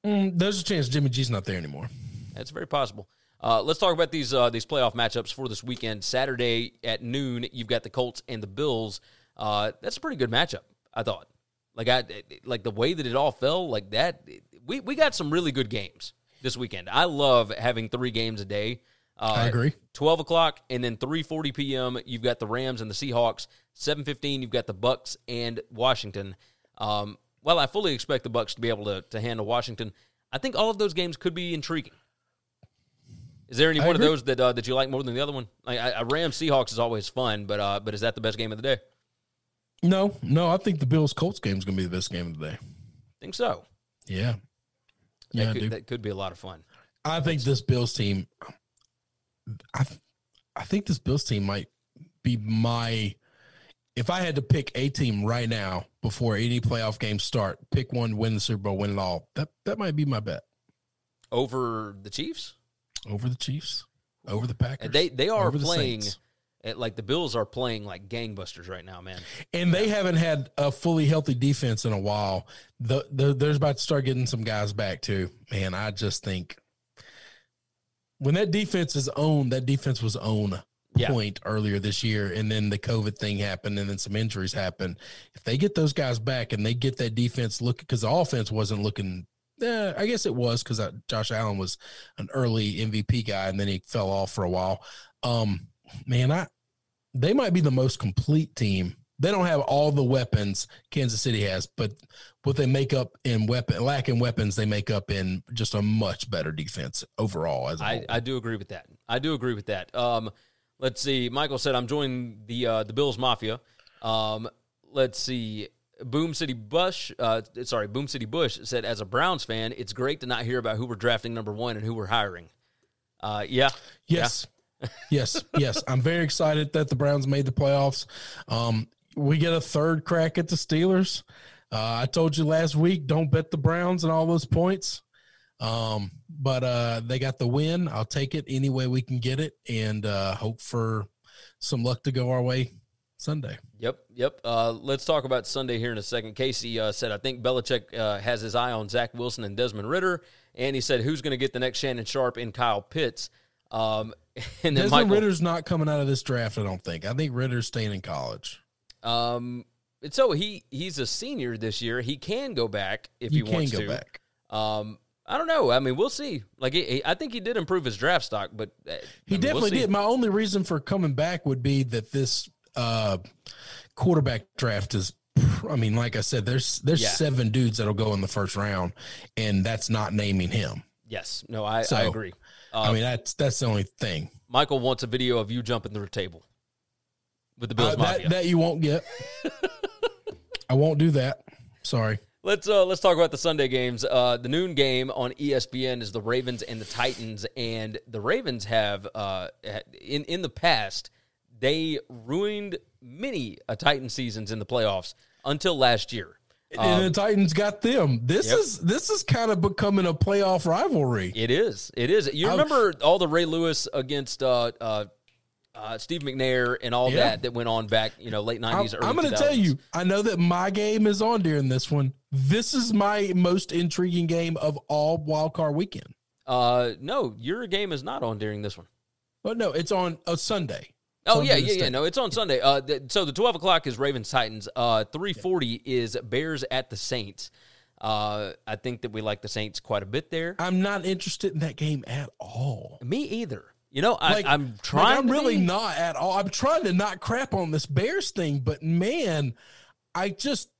Mm, there's a chance Jimmy G's not there anymore. That's very possible. Uh, let's talk about these uh, these playoff matchups for this weekend. Saturday at noon, you've got the Colts and the Bills. Uh, that's a pretty good matchup, I thought. Like I like the way that it all fell, like that. We we got some really good games this weekend. I love having three games a day. Uh, I agree. Twelve o'clock and then three forty p.m. You've got the Rams and the Seahawks. Seven fifteen. You've got the Bucs and Washington. Um, well, I fully expect the Bucs to be able to to handle Washington. I think all of those games could be intriguing. Is there any I one of those that uh, that you like more than the other one? Like I, I Rams Seahawks is always fun, but uh, but is that the best game of the day? No, no, I think the Bills Colts game is going to be the best game of the day. think so. Yeah. That, Yeah, I could, that could be a lot of fun. I think this Bills team, I, I think this Bills team might be my. If I had to pick a team right now before any playoff games start, pick one, win the Super Bowl, win it all. That that might be my bet Over the Chiefs, over the Chiefs, over the Packers. And they they are playing like the Bills are playing like gangbusters right now, man. and they haven't had a fully healthy defense in a while. The, the there's about to start getting some guys back too. Man, I just think when that defense is owned, that defense was on Yeah. point earlier this year, and then the COVID thing happened, and then some injuries happened. If they get those guys back and they get that defense look, because the offense wasn't looking. Eh, I guess it was because Josh Allen was an early MVP guy, and then he fell off for a while. Um, man, I they might be the most complete team. They don't have all the weapons Kansas City has, but what they make up in weapon lack in weapons, they make up in just a much better defense overall. As. I do agree with that. I do agree with that. Um, let's see. Michael said I'm joining the uh, the Bills Mafia. Um, let's see. Boom City Bush, uh, sorry, Boom City Bush said, as a Browns fan, it's great to not hear about who we're drafting number one and who we're hiring. Uh, yeah, Yes. yes. Yes. I'm very excited that the Browns made the playoffs. Um, we get a third crack at the Steelers. Uh, I told you last week, don't bet the Browns and all those points. Um, but uh, they got the win. I'll take it any way we can get it and uh, hope for some luck to go our way Sunday. Yep, yep. Uh, let's talk about Sunday here in a second. Casey uh, said, I think Belichick uh, has his eye on Zach Wilson and Desmond Ridder. And he said, who's going to get the next Shannon Sharpe and Kyle Pitts? Um, and then Desmond Michael, Ridder's not coming out of this draft, I don't think. I think Ridder's staying in college. um, and so he he's a senior this year. He can go back if You he can wants go to. back. Um, I don't know. I mean, we'll see. Like, he, he- I think he did improve his draft stock, but uh, He I mean, we'll definitely did. My only reason for coming back would be that this uh, quarterback draft is. I mean, like I said, there's there's Yeah. seven dudes that'll go in the first round, and that's not naming him. Yes, no, I, I agree. Uh, I mean, that's that's the only thing Michael wants a video of you jumping through a table with the Bills Uh, Mafia. that that you won't get. I won't do that. Sorry. Let's uh, let's talk about the Sunday games. Uh, the noon game on ESPN is the Ravens and the Titans, and the Ravens have uh, in in the past they ruined many a Titan seasons in the playoffs until last year. and the Titans got them. This Um, Yep. is this is kind of becoming a playoff rivalry. It is, it is. You remember all the Ray Lewis against uh, uh, uh, Steve McNair and all Yeah. that that went on back, you know, late I'm, nineties. I'm going to tell you, I know that my game is on during this one. This is my most intriguing game of all wild card weekend. Uh, no, your game is not on during this one. Oh no, it's on a Sunday. Oh Sunday yeah, yeah, yeah. No, it's on Sunday. Uh, th- so the twelve o'clock is Ravens Titans. Uh, three forty is Bears at the Saints. Uh, I think that we like the Saints quite a bit there. I'm not interested in that game at all. Me either. You know, I, Like, I'm like, trying. I'm really be. not at all. I'm trying to not crap on this Bears thing, but man, I just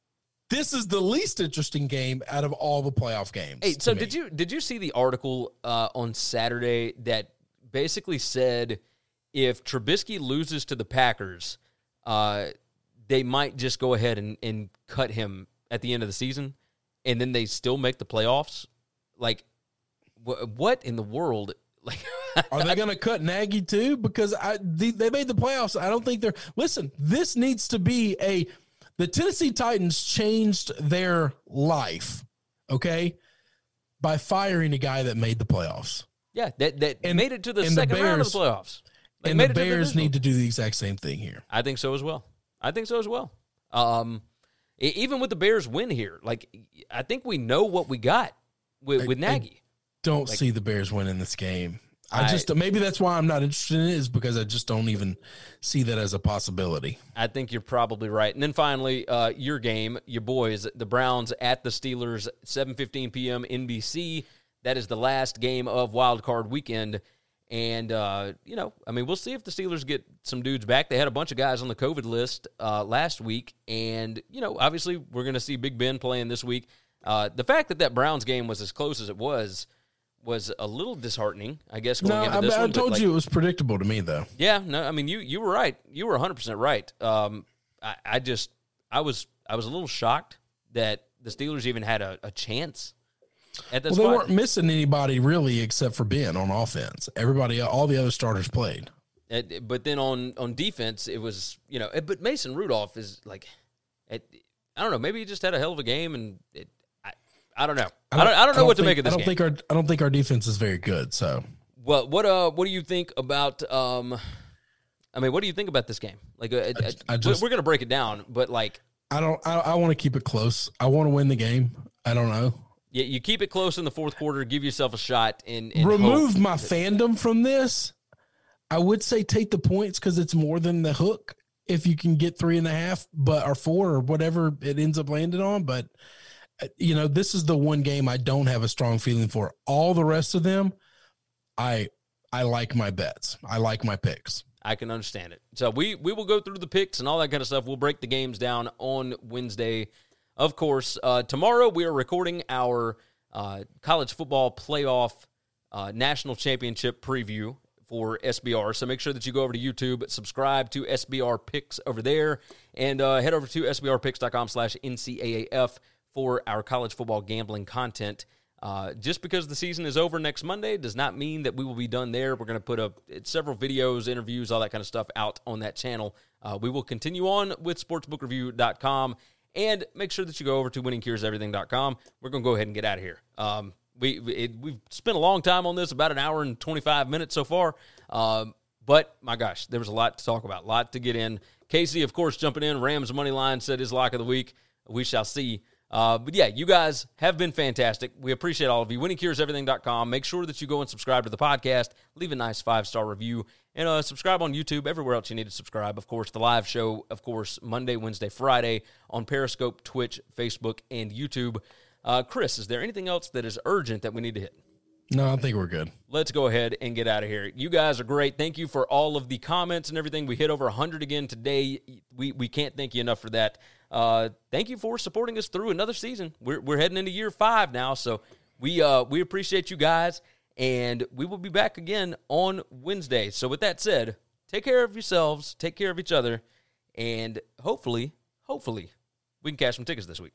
this is the least interesting game out of all the playoff games. Hey, so did you did you see the article uh, on Saturday that basically said if Trubisky loses to the Packers, uh, they might just go ahead and, and cut him at the end of the season, and then they still make the playoffs? Like, wh- what in the world? Like, Are they going to cut Nagy too? Because I the, they made the playoffs. I don't think they're. Listen, this needs to be a. The Tennessee Titans changed their life. Okay, by firing a guy that made the playoffs. Yeah, that that And- made it to the and the second round of the playoffs. They and the Bears need to do the exact same thing here. I think so as well. I think so as well. Um, even with the Bears win here, like I think we know what we got with, I- with I- Nagy. Don't Like- see the Bears winning this game. I, I- just maybe that's why I'm not interested in it is because I just don't even see that as a possibility. I think you're probably right. And then finally, uh, your game, your boys, the Browns at the Steelers, 7:15 p.m. NBC. That is the last game of Wild Card Weekend. And uh, you know, I mean, we'll see if the Steelers get some dudes back. They had a bunch of guys on the COVID list uh, last week, and you know, obviously, we're going to see Big Ben playing this week. Uh, the fact that that Browns game was as close as it was was a little disheartening, I guess. Going No, into I, I one, told like, you it was predictable to me though. yeah, no, I mean you you were right. You were 100% right. Um I, I just I was I was a little shocked that the Steelers even had a, a chance at Well, they weren't missing anybody really except for Ben on offense. Everybody, all the other starters played. It- but then on on defense it was, you know, but Mason Rudolph is like it, I don't know, maybe he just had a hell of a game and it, I I don't know. I don't, I don't know what to make of this I don't game. think our I don't think our defense is very good. So well, what uh what do you think about um I mean, what do you think about this game? Like, uh, uh, I just- we're going to break it down, but like, I don't. I, I want to keep it close. I want to win the game. I don't know. Yeah, you keep it close in the fourth quarter. Give yourself a shot. And, and Remove my fandom from this. I would say take the points because it's more than the hook. If you can get three and a half, but or four or whatever it ends up landing on, but uh, you know this is the one game I don't have a strong feeling for. All the rest of them, I I like my bets. I like my picks. I can understand it. So we we will go through the picks and all that kind of stuff. We'll break the games down on Wednesday. Of course, uh, tomorrow we are recording our uh, college football playoff uh, national championship preview for SBR. So make sure that you go over to YouTube, subscribe to SBR Picks over there, and uh, head over to sbrpicks.com slash NCAAF for our college football gambling content. Uh, just because the season is over next Monday does not mean that we will be done there. We're going to put up several videos, interviews, all that kind of stuff out on that channel. Uh, we will continue on with sportsbookreview.com and make sure that you go over to winningcureseverything.com. We're going to go ahead and get out of here. Um, we, it, we've spent a long time on this, about an hour and 25 minutes so far. Um, but my gosh, there was a lot to talk about, a lot to get in. Casey, of course, jumping in. Rams money line said his lock of the week. We shall see. Uh, but yeah, you guys have been fantastic. We appreciate all of you. WinningCuresEverything.com. Make sure that you go and subscribe to the podcast. Leave a nice five star review and uh, subscribe on YouTube. Everywhere else you need to subscribe. Of course, the live show. Of course, Monday, Wednesday, Friday on Periscope, Twitch, Facebook, and YouTube. Uh, Chris, is there anything else that is urgent that we need to hit? No, I think we're good. let's go ahead and get out of here. You guys are great. Thank you for all of the comments and everything. We hit over 100 again today. We, we can't thank you enough for that. Uh, thank you for supporting us through another season. We're, we're heading into year five now, so we uh, we appreciate you guys, and we will be back again on Wednesday. So with that said, take care of yourselves, take care of each other, and hopefully, hopefully, we can cash some tickets this week.